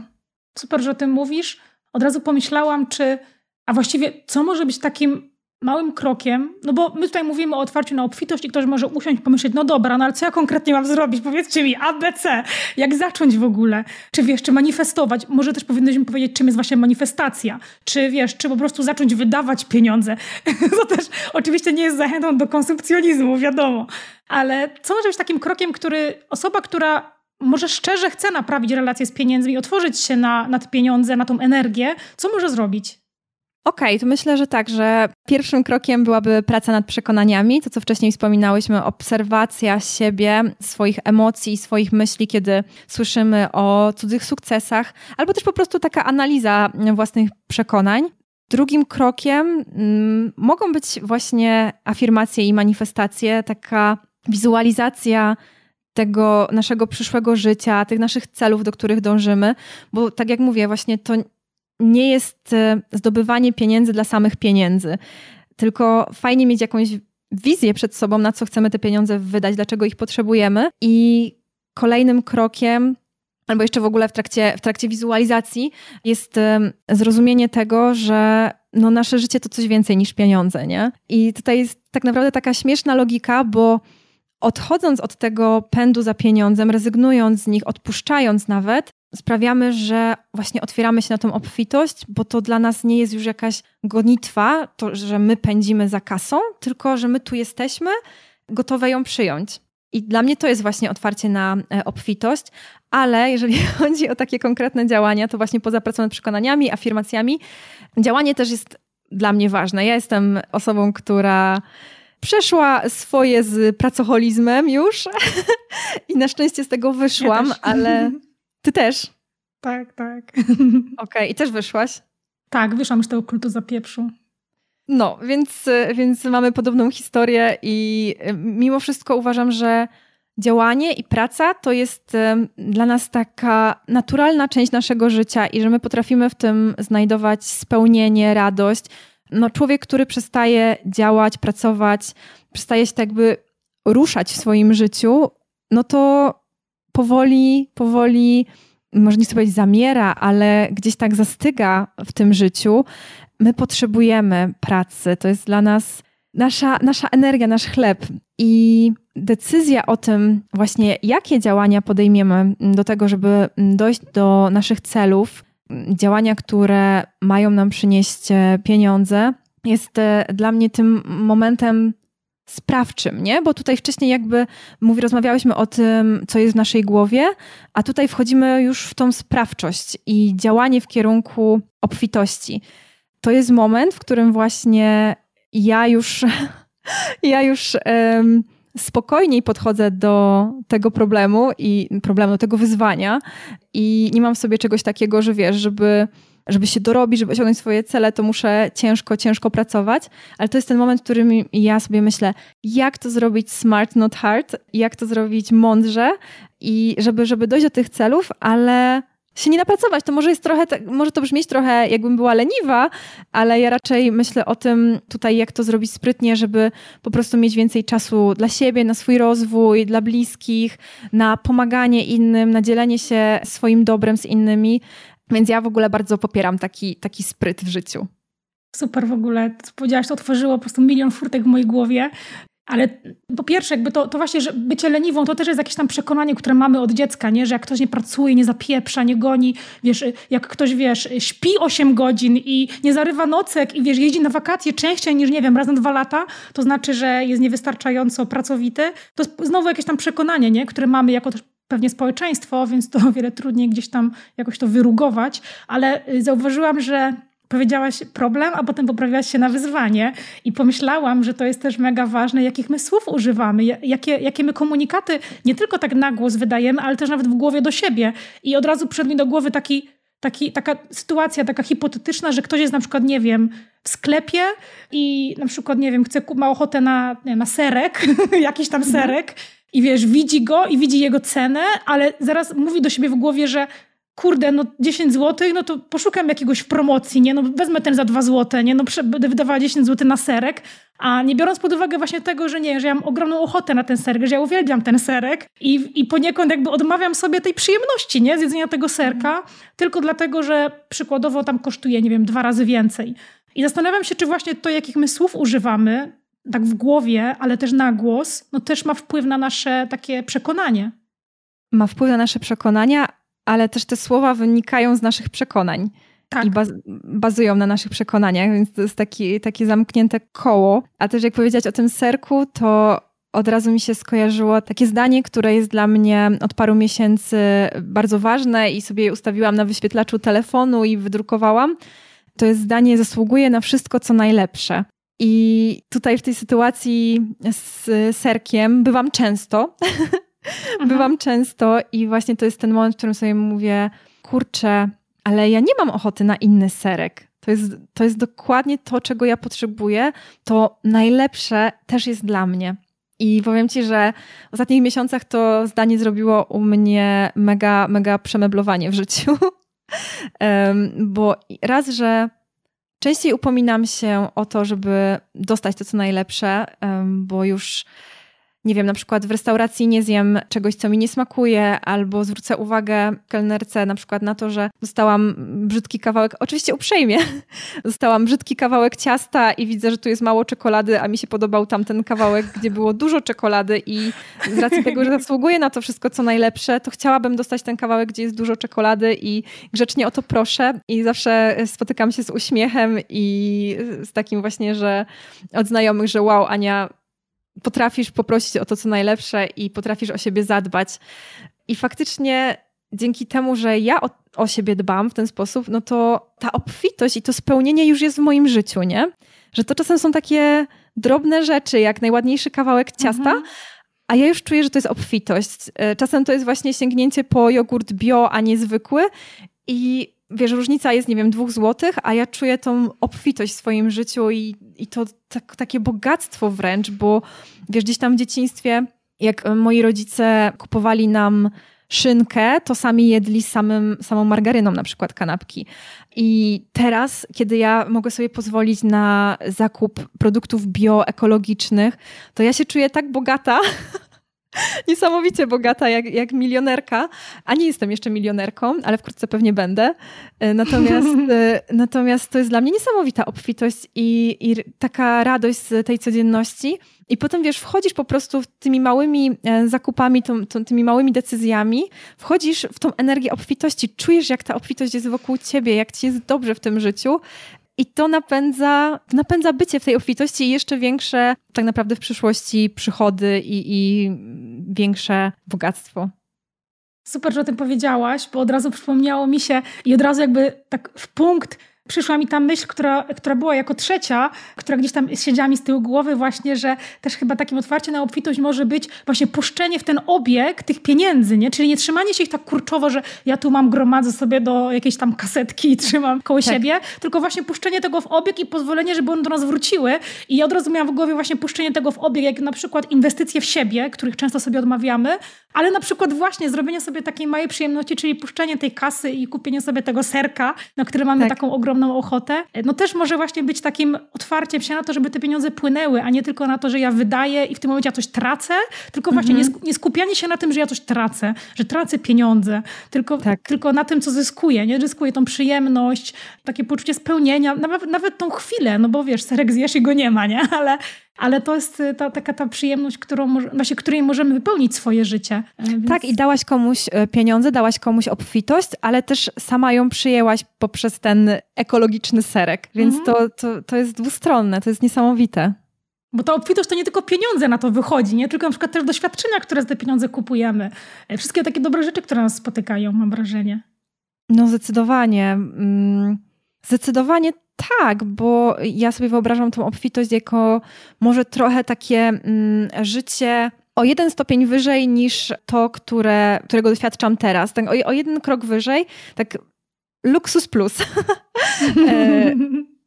Super, że o tym mówisz. Od razu pomyślałam, czy, a właściwie co może być takim małym krokiem, no bo my tutaj mówimy o otwarciu na obfitość i ktoś może usiąść i pomyśleć, no dobra, no ale co ja konkretnie mam zrobić? Powiedzcie mi, ABC, jak zacząć w ogóle? Czy wiesz, czy manifestować? Może też powinniśmy powiedzieć, czym jest właśnie manifestacja? Czy wiesz, czy po prostu zacząć wydawać pieniądze? [laughs] to też oczywiście nie jest zachętą do konsumpcjonizmu, wiadomo. Ale co może być takim krokiem, który osoba, która może szczerze chce naprawić relacje z pieniędzmi, otworzyć się na, na te pieniądze, na tą energię, co może zrobić? Okej, okay, to myślę, że tak, że pierwszym krokiem byłaby praca nad przekonaniami, to co wcześniej wspominałyśmy, obserwacja siebie, swoich emocji, swoich myśli, kiedy słyszymy o cudzych sukcesach, albo też po prostu taka analiza własnych przekonań. Drugim krokiem mm, mogą być właśnie afirmacje i manifestacje, taka wizualizacja tego naszego przyszłego życia, tych naszych celów, do których dążymy, bo tak jak mówię, właśnie to nie jest e, zdobywanie pieniędzy dla samych pieniędzy, tylko fajnie mieć jakąś wizję przed sobą, na co chcemy te pieniądze wydać, dlaczego ich potrzebujemy. I kolejnym krokiem, albo jeszcze w ogóle w trakcie, w trakcie wizualizacji, jest e, zrozumienie tego, że no nasze życie to coś więcej niż pieniądze, nie? I tutaj jest tak naprawdę taka śmieszna logika, bo odchodząc od tego pędu za pieniądzem, rezygnując z nich, odpuszczając nawet, sprawiamy, że właśnie otwieramy się na tą obfitość, bo to dla nas nie jest już jakaś gonitwa, to, że my pędzimy za kasą, tylko że my tu jesteśmy, gotowe ją przyjąć. I dla mnie to jest właśnie otwarcie na e, obfitość, ale jeżeli [laughs] chodzi o takie konkretne działania, to właśnie poza pracą nad przekonaniami, afirmacjami, działanie też jest dla mnie ważne. Ja jestem osobą, która przeszła swoje z pracoholizmem już [laughs] i na szczęście z tego wyszłam, ja ale [laughs] Ty też? Tak, tak. [laughs] Okej, okay. i też wyszłaś? Tak, wyszłam już z tego kultu zapieprzu. No, więc, więc mamy podobną historię i y, mimo wszystko uważam, że działanie i praca to jest dla nas taka naturalna część naszego życia i że my potrafimy w tym znajdować spełnienie, radość. No, człowiek, który przestaje działać, pracować, przestaje się tak jakby ruszać w swoim życiu, no to powoli, powoli, może nie chcę powiedzieć zamiera, ale gdzieś tak zastyga w tym życiu. My potrzebujemy pracy. To jest dla nas nasza, nasza energia, nasz chleb. I decyzja o tym, właśnie jakie działania podejmiemy do tego, żeby dojść do naszych celów, działania, które mają nam przynieść pieniądze, jest e, dla mnie tym momentem sprawczym, nie? Bo tutaj wcześniej jakby mówi, rozmawiałyśmy o tym, co jest w naszej głowie, a tutaj wchodzimy już w tą sprawczość i działanie w kierunku obfitości. To jest moment, w którym właśnie ja już, [laughs] ja już um, spokojniej podchodzę do tego problemu i problemu, tego wyzwania i nie mam w sobie czegoś takiego, że wiesz, żeby żeby się dorobić, żeby osiągnąć swoje cele, to muszę ciężko, ciężko pracować, ale to jest ten moment, w którym ja sobie myślę, jak to zrobić smart, not hard, jak to zrobić mądrze i żeby, żeby dojść do tych celów, ale się nie napracować. To może jest trochę, może to brzmieć trochę jakbym była leniwa, ale ja raczej myślę o tym tutaj, jak to zrobić sprytnie, żeby po prostu mieć więcej czasu dla siebie, na swój rozwój, dla bliskich, na pomaganie innym, na dzielenie się swoim dobrem z innymi. Więc ja w ogóle bardzo popieram taki, taki spryt w życiu. Super w ogóle. Co powiedziałaś, to otworzyło po prostu milion furtek w mojej głowie. Ale po pierwsze, jakby to, to właśnie, że bycie leniwą to też jest jakieś tam przekonanie, które mamy od dziecka, nie? że jak ktoś nie pracuje, nie zapieprza, nie goni, wiesz, jak ktoś, wiesz, śpi 8 godzin i nie zarywa nocek i wiesz, jeździ na wakacje częściej niż, nie wiem, raz na dwa lata, to znaczy, że jest niewystarczająco pracowity. To znowu jakieś tam przekonanie, nie? które mamy jako też pewnie społeczeństwo, więc to o [laughs] wiele trudniej gdzieś tam jakoś to wyrugować, ale y, zauważyłam, że powiedziałaś problem, a potem poprawiłaś się na wyzwanie i pomyślałam, że to jest też mega ważne, jakich my słów używamy, jakie, jakie my komunikaty nie tylko tak na głos wydajemy, ale też nawet w głowie do siebie. I od razu przyszedł mi do głowy taki, taki, taka sytuacja, taka hipotetyczna, że ktoś jest na przykład, nie wiem, w sklepie i na przykład, nie wiem, chce, ma ochotę na, na serek, [laughs] jakiś tam mhm. serek i wiesz, widzi go i widzi jego cenę, ale zaraz mówi do siebie w głowie, że kurde, no 10 zł, no to poszukam jakiegoś promocji, nie? No wezmę ten za 2 zł, nie? No będę wydawała 10 zł na serek, a nie biorąc pod uwagę właśnie tego, że nie, że ja mam ogromną ochotę na ten serek, że ja uwielbiam ten serek i, i poniekąd jakby odmawiam sobie tej przyjemności, nie? Z jedzenia tego serka, tylko dlatego, że przykładowo tam kosztuje, nie wiem, dwa razy więcej. I zastanawiam się, czy właśnie to, jakich my słów używamy, tak w głowie, ale też na głos, no też ma wpływ na nasze takie przekonanie. Ma wpływ na nasze przekonania, ale też te słowa wynikają z naszych przekonań. Tak. I baz bazują na naszych przekonaniach, więc to jest taki, takie zamknięte koło. A też jak powiedzieć o tym serku, to od razu mi się skojarzyło takie zdanie, które jest dla mnie od paru miesięcy bardzo ważne i sobie je ustawiłam na wyświetlaczu telefonu i wydrukowałam. To jest zdanie: zasługuje na wszystko, co najlepsze. I tutaj w tej sytuacji z serkiem bywam często. [laughs] bywam często i właśnie to jest ten moment, w którym sobie mówię, kurczę, ale ja nie mam ochoty na inny serek. To jest, to jest dokładnie to, czego ja potrzebuję. To najlepsze też jest dla mnie. I powiem Ci, że w ostatnich miesiącach to zdanie zrobiło u mnie mega, mega przemeblowanie w życiu. [laughs] Bo raz, że częściej upominam się o to, żeby dostać to, co najlepsze, bo już nie wiem, na przykład w restauracji nie zjem czegoś, co mi nie smakuje, albo zwrócę uwagę kelnerce na przykład na to, że dostałam brzydki kawałek, oczywiście uprzejmie, [laughs] dostałam brzydki kawałek ciasta i widzę, że tu jest mało czekolady, a mi się podobał tamten kawałek, gdzie było dużo czekolady i z racji tego, że zasługuję na to wszystko, co najlepsze, to chciałabym dostać ten kawałek, gdzie jest dużo czekolady i grzecznie o to proszę. I zawsze spotykam się z uśmiechem i z takim właśnie, że od znajomych, że wow, Ania, potrafisz poprosić o to, co najlepsze i potrafisz o siebie zadbać. I faktycznie dzięki temu, że ja o, o, siebie dbam w ten sposób, no to ta obfitość i to spełnienie już jest w moim życiu, nie? Że to czasem są takie drobne rzeczy, jak najładniejszy kawałek ciasta, mhm. a ja już czuję, że to jest obfitość. E, czasem to jest właśnie sięgnięcie po jogurt bio, a nie zwykły i wiesz, różnica jest, nie wiem, dwóch złotych, a ja czuję tą obfitość w swoim życiu i, i to tak, takie bogactwo wręcz, bo wiesz, gdzieś tam w dzieciństwie, jak moi rodzice kupowali nam szynkę, to sami jedli samym, samą margaryną na przykład kanapki. I teraz, kiedy ja mogę sobie pozwolić na zakup produktów bioekologicznych, to ja się czuję tak bogata, [laughs] niesamowicie bogata, jak, jak milionerka. A nie jestem jeszcze milionerką, ale wkrótce pewnie będę. E, natomiast, [laughs] e, natomiast to jest dla mnie niesamowita obfitość i, i taka radość z tej codzienności. I potem wiesz, wchodzisz po prostu tymi małymi e, zakupami, tą, tą, tymi małymi decyzjami, wchodzisz w tą energię obfitości, czujesz, jak ta obfitość jest wokół ciebie, jak ci jest dobrze w tym życiu. I to napędza, napędza bycie w tej obfitości i jeszcze większe, tak naprawdę w przyszłości, przychody i, i większe bogactwo. Super, że o tym powiedziałaś, bo od razu przypomniało mi się i od razu jakby tak w punkt przyszła mi ta myśl, która, która była jako trzecia, która gdzieś tam siedziała mi z tyłu głowy właśnie, że też chyba takim otwarciem na obfitość może być właśnie puszczenie w ten obieg tych pieniędzy, nie? Czyli nie trzymanie się ich tak kurczowo, że ja tu mam gromadzę sobie do jakiejś tam kasetki i trzymam koło tak. siebie, tylko właśnie puszczenie tego w obieg i pozwolenie, żeby one do nas wróciły. I ja od razu miałam w głowie właśnie puszczenie tego w obieg, jak na przykład inwestycje w siebie, których często sobie odmawiamy, ale na przykład właśnie zrobienie sobie takiej małej przyjemności, czyli puszczenie tej kasy i kupienie sobie tego serka, na który mamy tak. taką ogromną ochotę, no też może właśnie być takim otwarciem się na to, żeby te pieniądze płynęły, a nie tylko na to, że ja wydaję i w tym momencie ja coś tracę, tylko właśnie mhm. nie, nie, skupianie się na tym, że ja coś tracę, że tracę pieniądze, tylko, tak. tylko na tym, co zyskuję, nie? Zyskuję tą przyjemność, takie poczucie spełnienia, nawet, nawet tą chwilę, no bo wiesz, serek zjesz i go nie ma, nie? Ale, ale to jest ta, taka ta przyjemność, którą, właśnie której możemy wypełnić swoje życie. Więc... Tak, i dałaś komuś pieniądze, dałaś komuś obfitość, ale też sama ją przyjęłaś poprzez ten ekologiczny serek, więc mhm. to, to, to jest dwustronne, to jest niesamowite. Bo ta obfitość to nie tylko pieniądze na to wychodzi, nie tylko na przykład też doświadczenia, które za te pieniądze kupujemy. E, wszystkie takie dobre rzeczy, które nas spotykają, mam wrażenie. No zdecydowanie. Mm, zdecydowanie tak, bo ja sobie wyobrażam tą obfitość jako może trochę takie mm, życie o jeden stopień wyżej niż to, które, którego doświadczam teraz. Tak, o, o jeden krok wyżej, tak luksus plus. [laughs] E,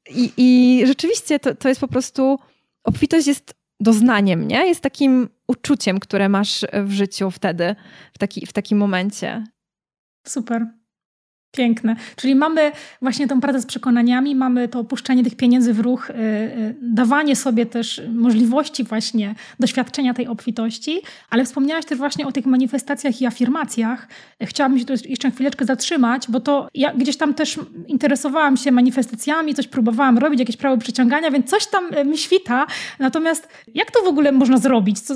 I, I rzeczywiście to, to jest po prostu obfitość jest doznaniem, nie? Jest takim uczuciem, które masz w życiu wtedy, w, taki, w takim momencie. Super. Piękne. Czyli mamy właśnie tą pracę z przekonaniami, mamy to opuszczanie tych pieniędzy w ruch, y, y, dawanie sobie też możliwości właśnie doświadczenia tej obfitości, ale wspomniałaś też właśnie o tych manifestacjach i afirmacjach. Chciałabym się tu jeszcze chwileczkę zatrzymać, bo to ja gdzieś tam też interesowałam się manifestacjami, coś próbowałam robić, jakieś prawo przyciągania, więc coś tam y, mi świta. Natomiast jak to w ogóle można zrobić? Co,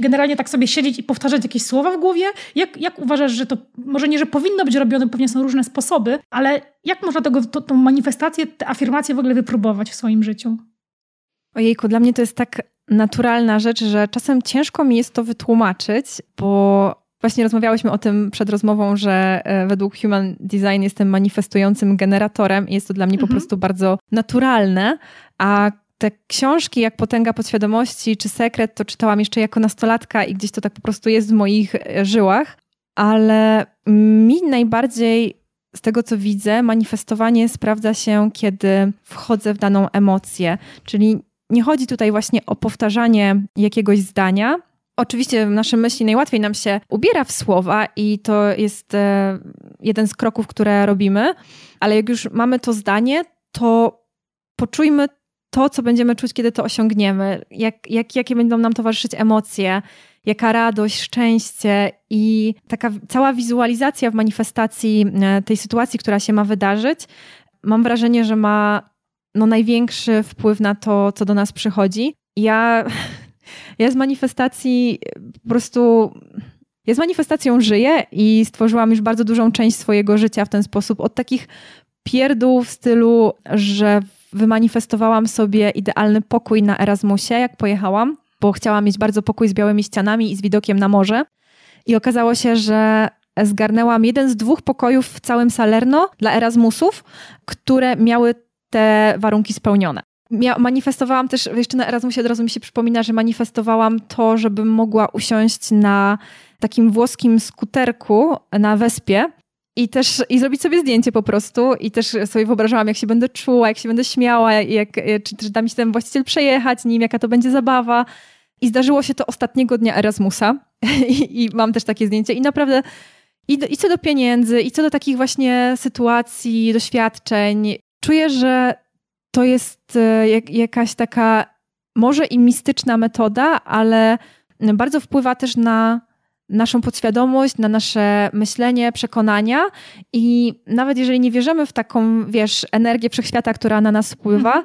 generalnie tak sobie siedzieć i powtarzać jakieś słowa w głowie? Jak, jak uważasz, że to może nie, że powinno być robione, pewnie są różne różne sposoby, ale jak można tego, to, tą manifestację, te afirmacje w ogóle wypróbować w swoim życiu? Ojejku, dla mnie to jest tak naturalna rzecz, że czasem ciężko mi jest to wytłumaczyć, bo Właśnie rozmawiałyśmy o tym przed rozmową, że e, według Human Design jestem manifestującym generatorem i jest to dla mnie mhm. po prostu bardzo naturalne, a te książki jak Potęga Podświadomości czy Sekret to czytałam jeszcze jako nastolatka i gdzieś to tak po prostu jest w moich e, żyłach ale mi najbardziej z tego, co widzę, manifestowanie sprawdza się, kiedy wchodzę w daną emocję. Czyli nie chodzi tutaj właśnie o powtarzanie jakiegoś zdania. Oczywiście w naszym myśli najłatwiej nam się ubiera w słowa i to jest e, jeden z kroków, które robimy, ale jak już mamy to zdanie, to poczujmy to, co będziemy czuć, kiedy to osiągniemy, jak, jak, jakie będą nam towarzyszyć emocje, jaka radość, szczęście i taka cała wizualizacja w manifestacji e, tej sytuacji, która się ma wydarzyć, mam wrażenie, że ma no, największy wpływ na to, co do nas przychodzi. Ja, [laughs] ja z manifestacji po prostu. Ja z manifestacją żyję i stworzyłam już bardzo dużą część swojego życia w ten sposób. Od takich pierdół w stylu, że wymanifestowałam sobie idealny pokój na Erasmusie, jak pojechałam, bo chciałam mieć bardzo pokój z białymi ścianami i z widokiem na morze. I okazało się, że zgarnęłam jeden z dwóch pokojów w całym Salerno dla Erasmusów, które miały te warunki spełnione. Mia manifestowałam też, jeszcze na Erasmusie od razu mi się przypomina, że manifestowałam to, żebym mogła usiąść na takim włoskim skuterku na Wespie i też i zrobić sobie zdjęcie po prostu. I też sobie wyobrażałam, jak się będę czuła, jak się będę śmiała, jak, czy, czy da mi się ten właściciel przejechać nim, jaka to będzie zabawa. I zdarzyło się to ostatniego dnia Erasmusa. [laughs] I, i, mam też takie zdjęcie. I naprawdę i, do, i co do pieniędzy, i co do takich właśnie sytuacji, doświadczeń, czuję, że to jest e, jak, jakaś taka może i mistyczna metoda, ale bardzo wpływa też na naszą podświadomość, na nasze myślenie, przekonania i nawet jeżeli nie wierzymy w taką, wiesz, energię wszechświata, która na nas wpływa, mhm.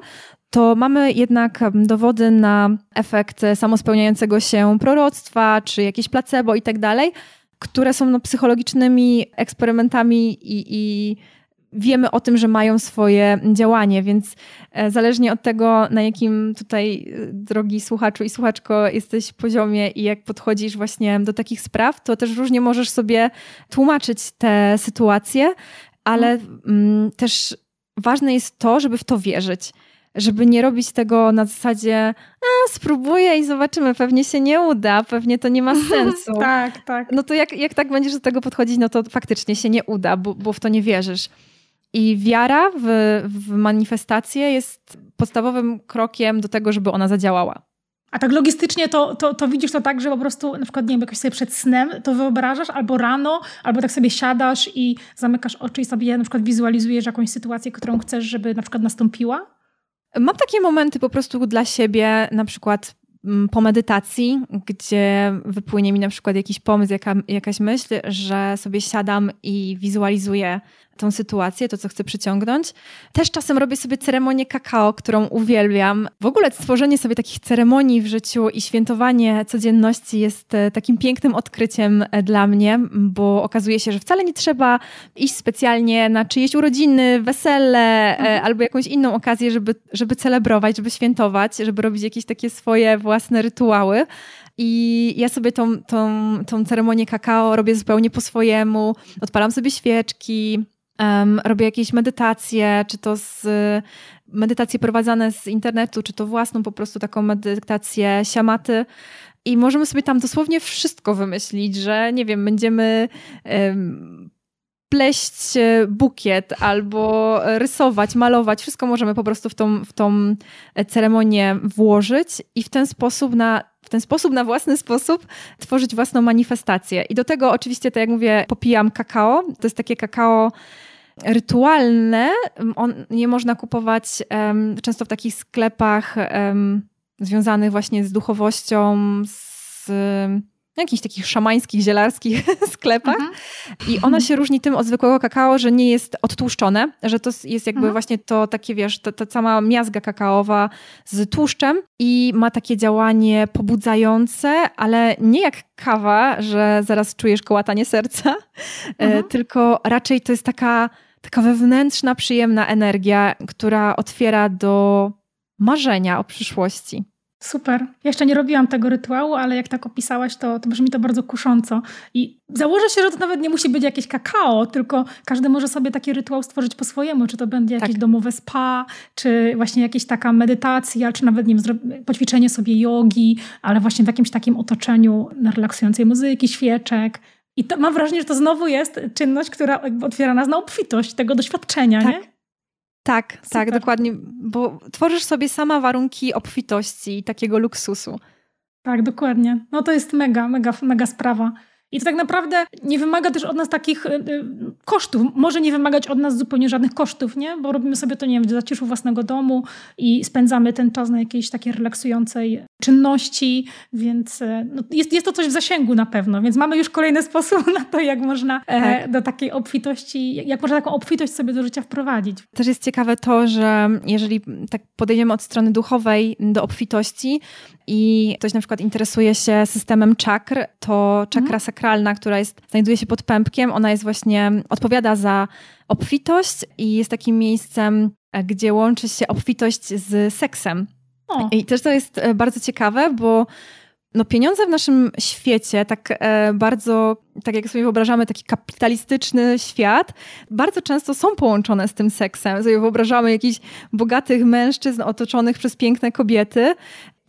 to mamy jednak dowody na efekt samospełniającego się proroctwa, czy jakieś placebo i tak dalej, które są no, psychologicznymi eksperymentami i, i wiemy o tym, że mają swoje działanie, więc e, zależnie od tego, na jakim tutaj, e, drogi słuchaczu i słuchaczko, jesteś poziomie i jak podchodzisz właśnie do takich spraw, to też różnie możesz sobie tłumaczyć te sytuacje, ale mm, też ważne jest to, żeby w to wierzyć. Żeby nie robić tego na zasadzie, a spróbuję i zobaczymy, pewnie się nie uda, pewnie to nie ma sensu. tak, tak. No to jak, jak tak będziesz do tego podchodzić, no to faktycznie się nie uda, bo, bo w to nie wierzysz. I wiara w, w manifestację jest podstawowym krokiem do tego, żeby ona zadziałała. A tak logistycznie to, to, to widzisz to tak, że po prostu na przykład, nie wiem, jakoś sobie przed snem to wyobrażasz, albo rano, albo tak sobie siadasz i zamykasz oczy i sobie na przykład wizualizujesz jakąś sytuację, którą chcesz, żeby na przykład nastąpiła? Mam takie momenty po prostu dla siebie, na przykład mm, po medytacji, gdzie wypłynie mi na przykład jakiś pomysł, jaka, jakaś myśl, że sobie siadam i wizualizuję tą sytuację, to co chcę przyciągnąć. Też czasem robię sobie ceremonię kakao, którą uwielbiam. W ogóle stworzenie sobie takich ceremonii w życiu i świętowanie codzienności jest e, takim pięknym odkryciem e, dla mnie, bo okazuje się, że wcale nie trzeba iść specjalnie na czyjeś urodziny, wesele mhm. albo jakąś inną okazję, żeby, żeby celebrować, żeby świętować, żeby robić jakieś takie swoje własne rytuały. I ja sobie tą, tą, tą ceremonię kakao robię zupełnie po swojemu. Odpalam sobie świeczki, um, robię jakieś medytacje, czy to z medytacje prowadzone z internetu, czy to własną po prostu taką medytację siamaty. I możemy sobie tam dosłownie wszystko wymyślić, że nie wiem, będziemy um, pleść e, bukiet albo rysować, malować. Wszystko możemy po prostu w tą, w tą ceremonię włożyć i w ten sposób na w ten sposób, na własny sposób tworzyć własną manifestację. I do tego oczywiście, tak jak mówię, popijam kakao. To jest takie kakao rytualne. On, nie można kupować um, często w takich sklepach um, związanych właśnie z duchowością, z jakichś takich szamańskich, zielarskich [laughs] sklepach. Mhm. I ona się różni tym od zwykłego kakao, że nie jest odtłuszczone, że to jest jakby mhm. właśnie to takie, wiesz, ta, ta sama miazga kakaowa z tłuszczem i ma takie działanie pobudzające, ale nie jak kawa, że zaraz czujesz kołatanie serca, e, mhm. tylko raczej to jest taka, taka wewnętrzna, przyjemna energia, która otwiera do marzenia o przyszłości. Super. Jeszcze nie robiłam tego rytuału, ale jak tak opisałaś, to, to brzmi to bardzo kusząco. I założę się, że to nawet nie musi być jakieś kakao, tylko każdy może sobie taki rytuał stworzyć po swojemu. Czy to będzie jakieś tak. domowe spa, czy właśnie jakaś taka medytacja, czy nawet nie wiem, poćwiczenie sobie jogi, ale właśnie w jakimś takim otoczeniu na relaksującej muzyki, świeczek. I to, mam wrażenie, że to znowu jest czynność, która otwiera nas na obfitość tego doświadczenia, tak. nie? Tak, tak, Super. tak, dokładnie, bo tworzysz sobie sama warunki obfitości i takiego luksusu. Tak, dokładnie. No to jest mega, mega, mega sprawa. I to tak naprawdę nie wymaga też od nas takich y, y, kosztów. Może nie wymagać od nas zupełnie żadnych kosztów, nie? Bo robimy sobie to, nie wiem, w zaciszu własnego domu i spędzamy ten czas na jakiejś takiej relaksującej czynności, więc y, no, jest, jest to coś w zasięgu na pewno. Więc mamy już kolejny [laughs] sposób na to, jak można e, tak. do takiej obfitości, jak można taką obfitość sobie do życia wprowadzić. Też jest ciekawe to, że jeżeli tak podejdziemy od strony duchowej do obfitości i ktoś na przykład interesuje się systemem czakr, to czakra mhm sakralna, która jest, znajduje się pod pępkiem. Ona jest właśnie, odpowiada za obfitość i jest takim miejscem, e, gdzie łączy się obfitość z seksem. O. I też to jest e, bardzo ciekawe, bo no pieniądze w naszym świecie, tak e, bardzo, tak jak sobie wyobrażamy, taki kapitalistyczny świat, bardzo często są połączone z tym seksem. Sobie wyobrażamy jakichś bogatych mężczyzn otoczonych przez piękne kobiety,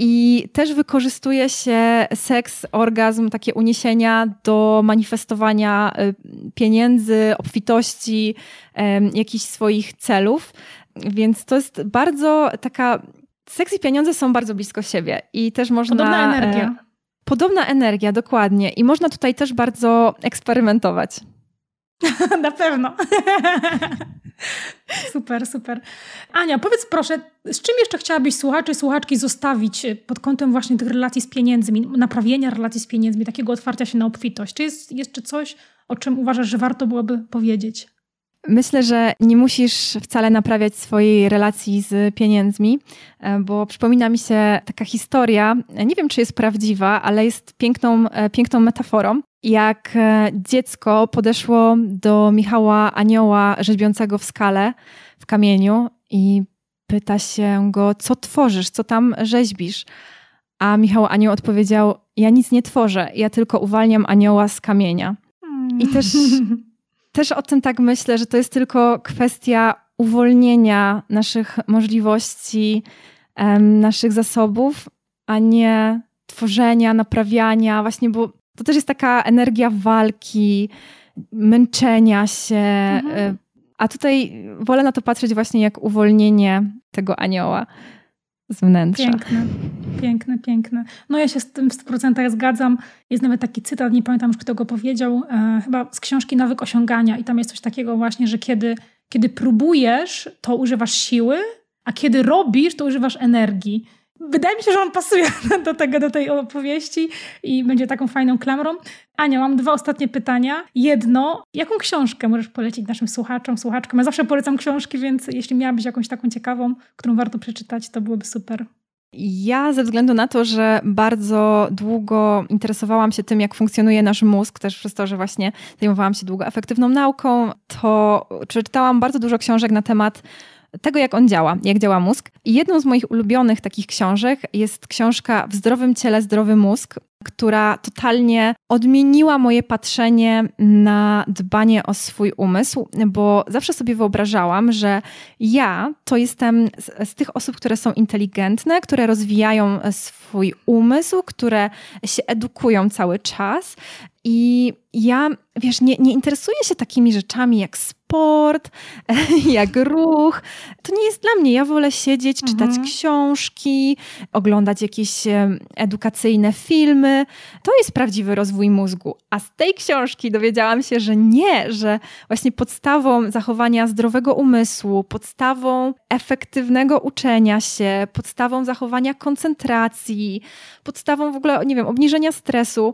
i też wykorzystuje się seks, orgazm, takie uniesienia do manifestowania y, pieniędzy, obfitości, jakichś swoich celów. Więc to jest bardzo taka. Seks i pieniądze są bardzo blisko siebie i też można. Podobna energia. E, podobna energia, dokładnie. I można tutaj też bardzo eksperymentować. [laughs] Na pewno. [laughs] [laughs] Super, super. Ania, powiedz proszę, z czym jeszcze chciałabyś słuchaczy, słuchaczki zostawić pod kątem właśnie tych relacji z pieniędzmi, naprawienia relacji z pieniędzmi, takiego otwarcia się na obfitość? Czy jest jeszcze coś, o czym uważasz, że warto byłoby powiedzieć? Myślę, że nie musisz wcale naprawiać swojej relacji z pieniędzmi, e, bo przypomina mi się taka historia, nie wiem czy jest prawdziwa, ale jest piękną, e, piękną metaforą jak e, dziecko podeszło do Michała Anioła rzeźbiącego w skale, w kamieniu i pyta się go, co tworzysz, co tam rzeźbisz? A Michał Anioł odpowiedział, ja nic nie tworzę, ja tylko uwalniam anioła z kamienia. I też, [laughs] też o tym tak myślę, że to jest tylko kwestia uwolnienia naszych możliwości, naszych zasobów, a nie tworzenia, naprawiania, właśnie, bo to też jest taka energia walki, męczenia się. Mhm. Y, a tutaj wolę na to patrzeć właśnie jak uwolnienie tego anioła z wnętrza. Piękne, piękne, piękne. No ja się z tym w 100% zgadzam. Jest nawet taki cytat, nie pamiętam już kto go powiedział, e, chyba z książki Nawyk Osiągania i tam jest coś takiego właśnie, że kiedy, kiedy próbujesz, to używasz siły, a kiedy robisz, to używasz energii. Wydaje mi się, że on pasuje [laughs] do, tego, do tej opowieści i będzie taką fajną klamrą. Ania, mam dwa ostatnie pytania. Jedno, jaką książkę możesz polecić naszym słuchaczom, słuchaczkom? Ja zawsze polecam książki, więc jeśli miałabyś jakąś taką ciekawą, którą warto przeczytać, to byłoby super. Ja ze względu na to, że bardzo długo interesowałam się tym, jak funkcjonuje nasz mózg, też przez to, że właśnie zajmowałam się długo efektywną nauką, to przeczytałam bardzo dużo książek na temat tego, jak on działa, jak działa mózg. I jedną z moich ulubionych takich książek jest książka W zdrowym ciele, zdrowy mózg, która totalnie odmieniła moje patrzenie na dbanie o swój umysł, bo zawsze sobie wyobrażałam, że ja to jestem z, z, tych osób, które są inteligentne, które rozwijają swój umysł, które się edukują cały czas. I ja, wiesz, nie, nie interesuję się takimi rzeczami jak sport, [laughs] jak ruch. To nie jest dla mnie. Ja wolę siedzieć, czytać mhm. książki, oglądać jakieś edukacyjne filmy. To jest prawdziwy rozwój mózgu. A z tej książki dowiedziałam się, że nie, że właśnie podstawą zachowania zdrowego umysłu, podstawą efektywnego uczenia się, podstawą zachowania koncentracji, podstawą w ogóle, nie wiem, obniżenia stresu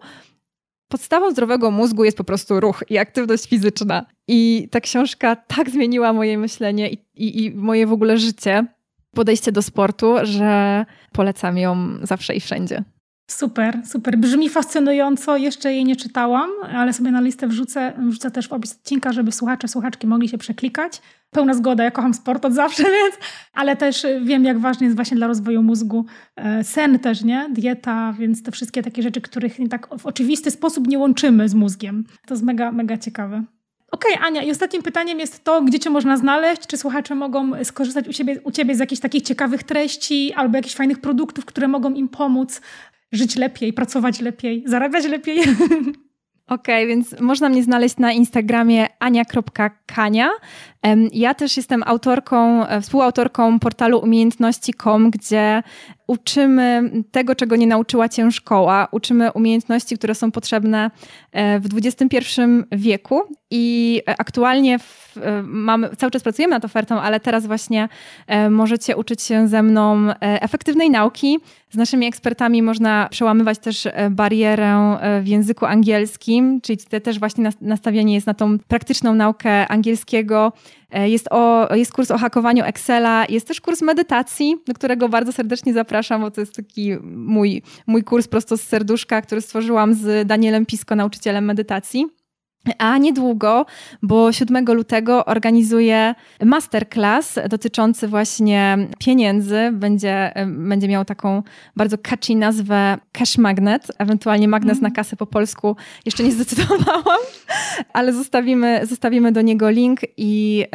podstawą zdrowego mózgu jest po prostu ruch i aktywność fizyczna. I ta książka tak zmieniła moje myślenie i, i, i moje w ogóle życie, podejście do sportu, że polecam ją zawsze i wszędzie. Super, super. Brzmi fascynująco. Jeszcze jej nie czytałam, ale sobie na listę wrzucę, wrzucę też w opis odcinka, żeby słuchacze, słuchaczki mogli się przeklikać. Pełna zgoda, ja kocham sport od zawsze, [laughs] więc, ale też wiem, jak ważny jest właśnie dla rozwoju mózgu e, sen też, nie? Dieta, więc te wszystkie takie rzeczy, których tak w oczywisty sposób nie łączymy z mózgiem. To jest mega, mega ciekawe. Okej, okay, Ania, i ostatnim pytaniem jest to, gdzie Cię można znaleźć? Czy słuchacze mogą skorzystać u u ciebie z jakichś takich ciekawych treści albo jakichś fajnych produktów, które mogą im pomóc żyć lepiej, pracować lepiej, zarabiać lepiej. [laughs] Okej, okay, więc można mnie znaleźć na Instagramie ania.kania. Ja też jestem autorką, e, współautorką portalu umiejętności.com, gdzie uczymy tego, czego nie nauczyła cię szkoła. Uczymy umiejętności, które są potrzebne e, w XXI wieku i e, aktualnie w, mamy, cały czas pracujemy nad ofertą, ale teraz właśnie możecie uczyć się ze mną efektywnej nauki. Z naszymi ekspertami można przełamywać też barierę w języku angielskim, czyli też właśnie nastawienie jest na tą praktyczną naukę angielskiego, E, jest, o, jest kurs o hakowaniu Excela, jest też kurs medytacji, do którego bardzo serdecznie zapraszam, bo to jest taki mój, mój kurs prosto z serduszka, który stworzyłam z Danielem Pisko, nauczycielem medytacji. A niedługo, bo 7 lutego organizuję masterclass dotyczący właśnie pieniędzy. Będzie, będzie miał taką bardzo catchy nazwę Cash Magnet, ewentualnie magnes na kasę po polsku. Jeszcze nie zdecydowałam, ale zostawimy, zostawimy do niego link i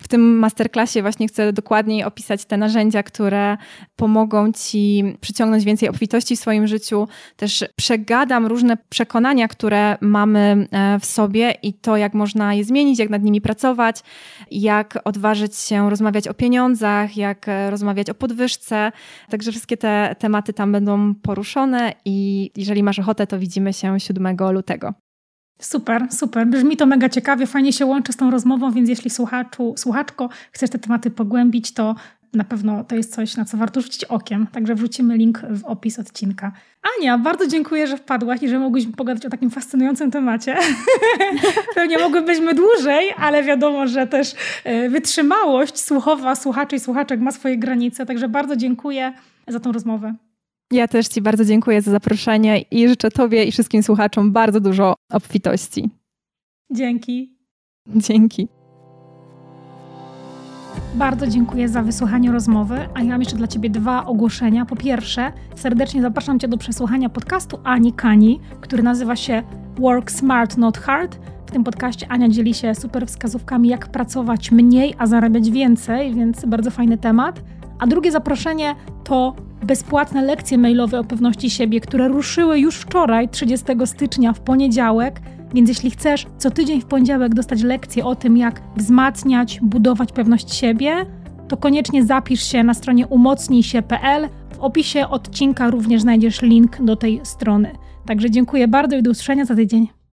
w tym masterclassie właśnie chcę dokładniej opisać te narzędzia, które pomogą Ci przyciągnąć więcej obfitości w swoim życiu. Też przegadam różne przekonania, które mamy w sobie i to, jak można je zmienić, jak nad nimi pracować, jak odważyć się rozmawiać o pieniądzach, jak e, rozmawiać o podwyżce. Także wszystkie te tematy tam będą poruszone i jeżeli masz ochotę, to widzimy się 7 lutego. Super, super. Brzmi to mega ciekawie, fajnie się łączy z tą rozmową, więc jeśli słuchaczu, słuchaczko chcesz te tematy pogłębić, to na pewno to jest coś, na co warto rzucić okiem. Także wrzucimy link w opis odcinka. Ania, bardzo dziękuję, że wpadłaś i że mogłyśmy pogadać o takim fascynującym temacie. [laughs] Pewnie mogłybyśmy dłużej, ale wiadomo, że też e, wytrzymałość słuchowa, słuchaczy i słuchaczek ma swoje granice. Także bardzo dziękuję za tą rozmowę. Ja też Ci bardzo dziękuję za zaproszenie i życzę Tobie i wszystkim słuchaczom bardzo dużo obfitości. Dzięki. Dzięki. Bardzo dziękuję za wysłuchanie rozmowy, a ja mam jeszcze dla Ciebie dwa ogłoszenia. Po pierwsze, serdecznie zapraszam Cię do przesłuchania podcastu Ani Kani, który nazywa się Work Smart Not Hard. W tym podcaście Ania dzieli się super wskazówkami, jak pracować mniej, a zarabiać więcej, więc bardzo fajny temat. A drugie zaproszenie to bezpłatne lekcje mailowe o pewności siebie, które ruszyły już wczoraj, 30 stycznia, w poniedziałek. Więc jeśli chcesz co tydzień w poniedziałek dostać lekcję o tym, jak wzmacniać, budować pewność siebie, to koniecznie zapisz się na stronie umocnijsie.pl. W opisie odcinka również znajdziesz link do tej strony. Także dziękuję bardzo i do usłyszenia za tydzień.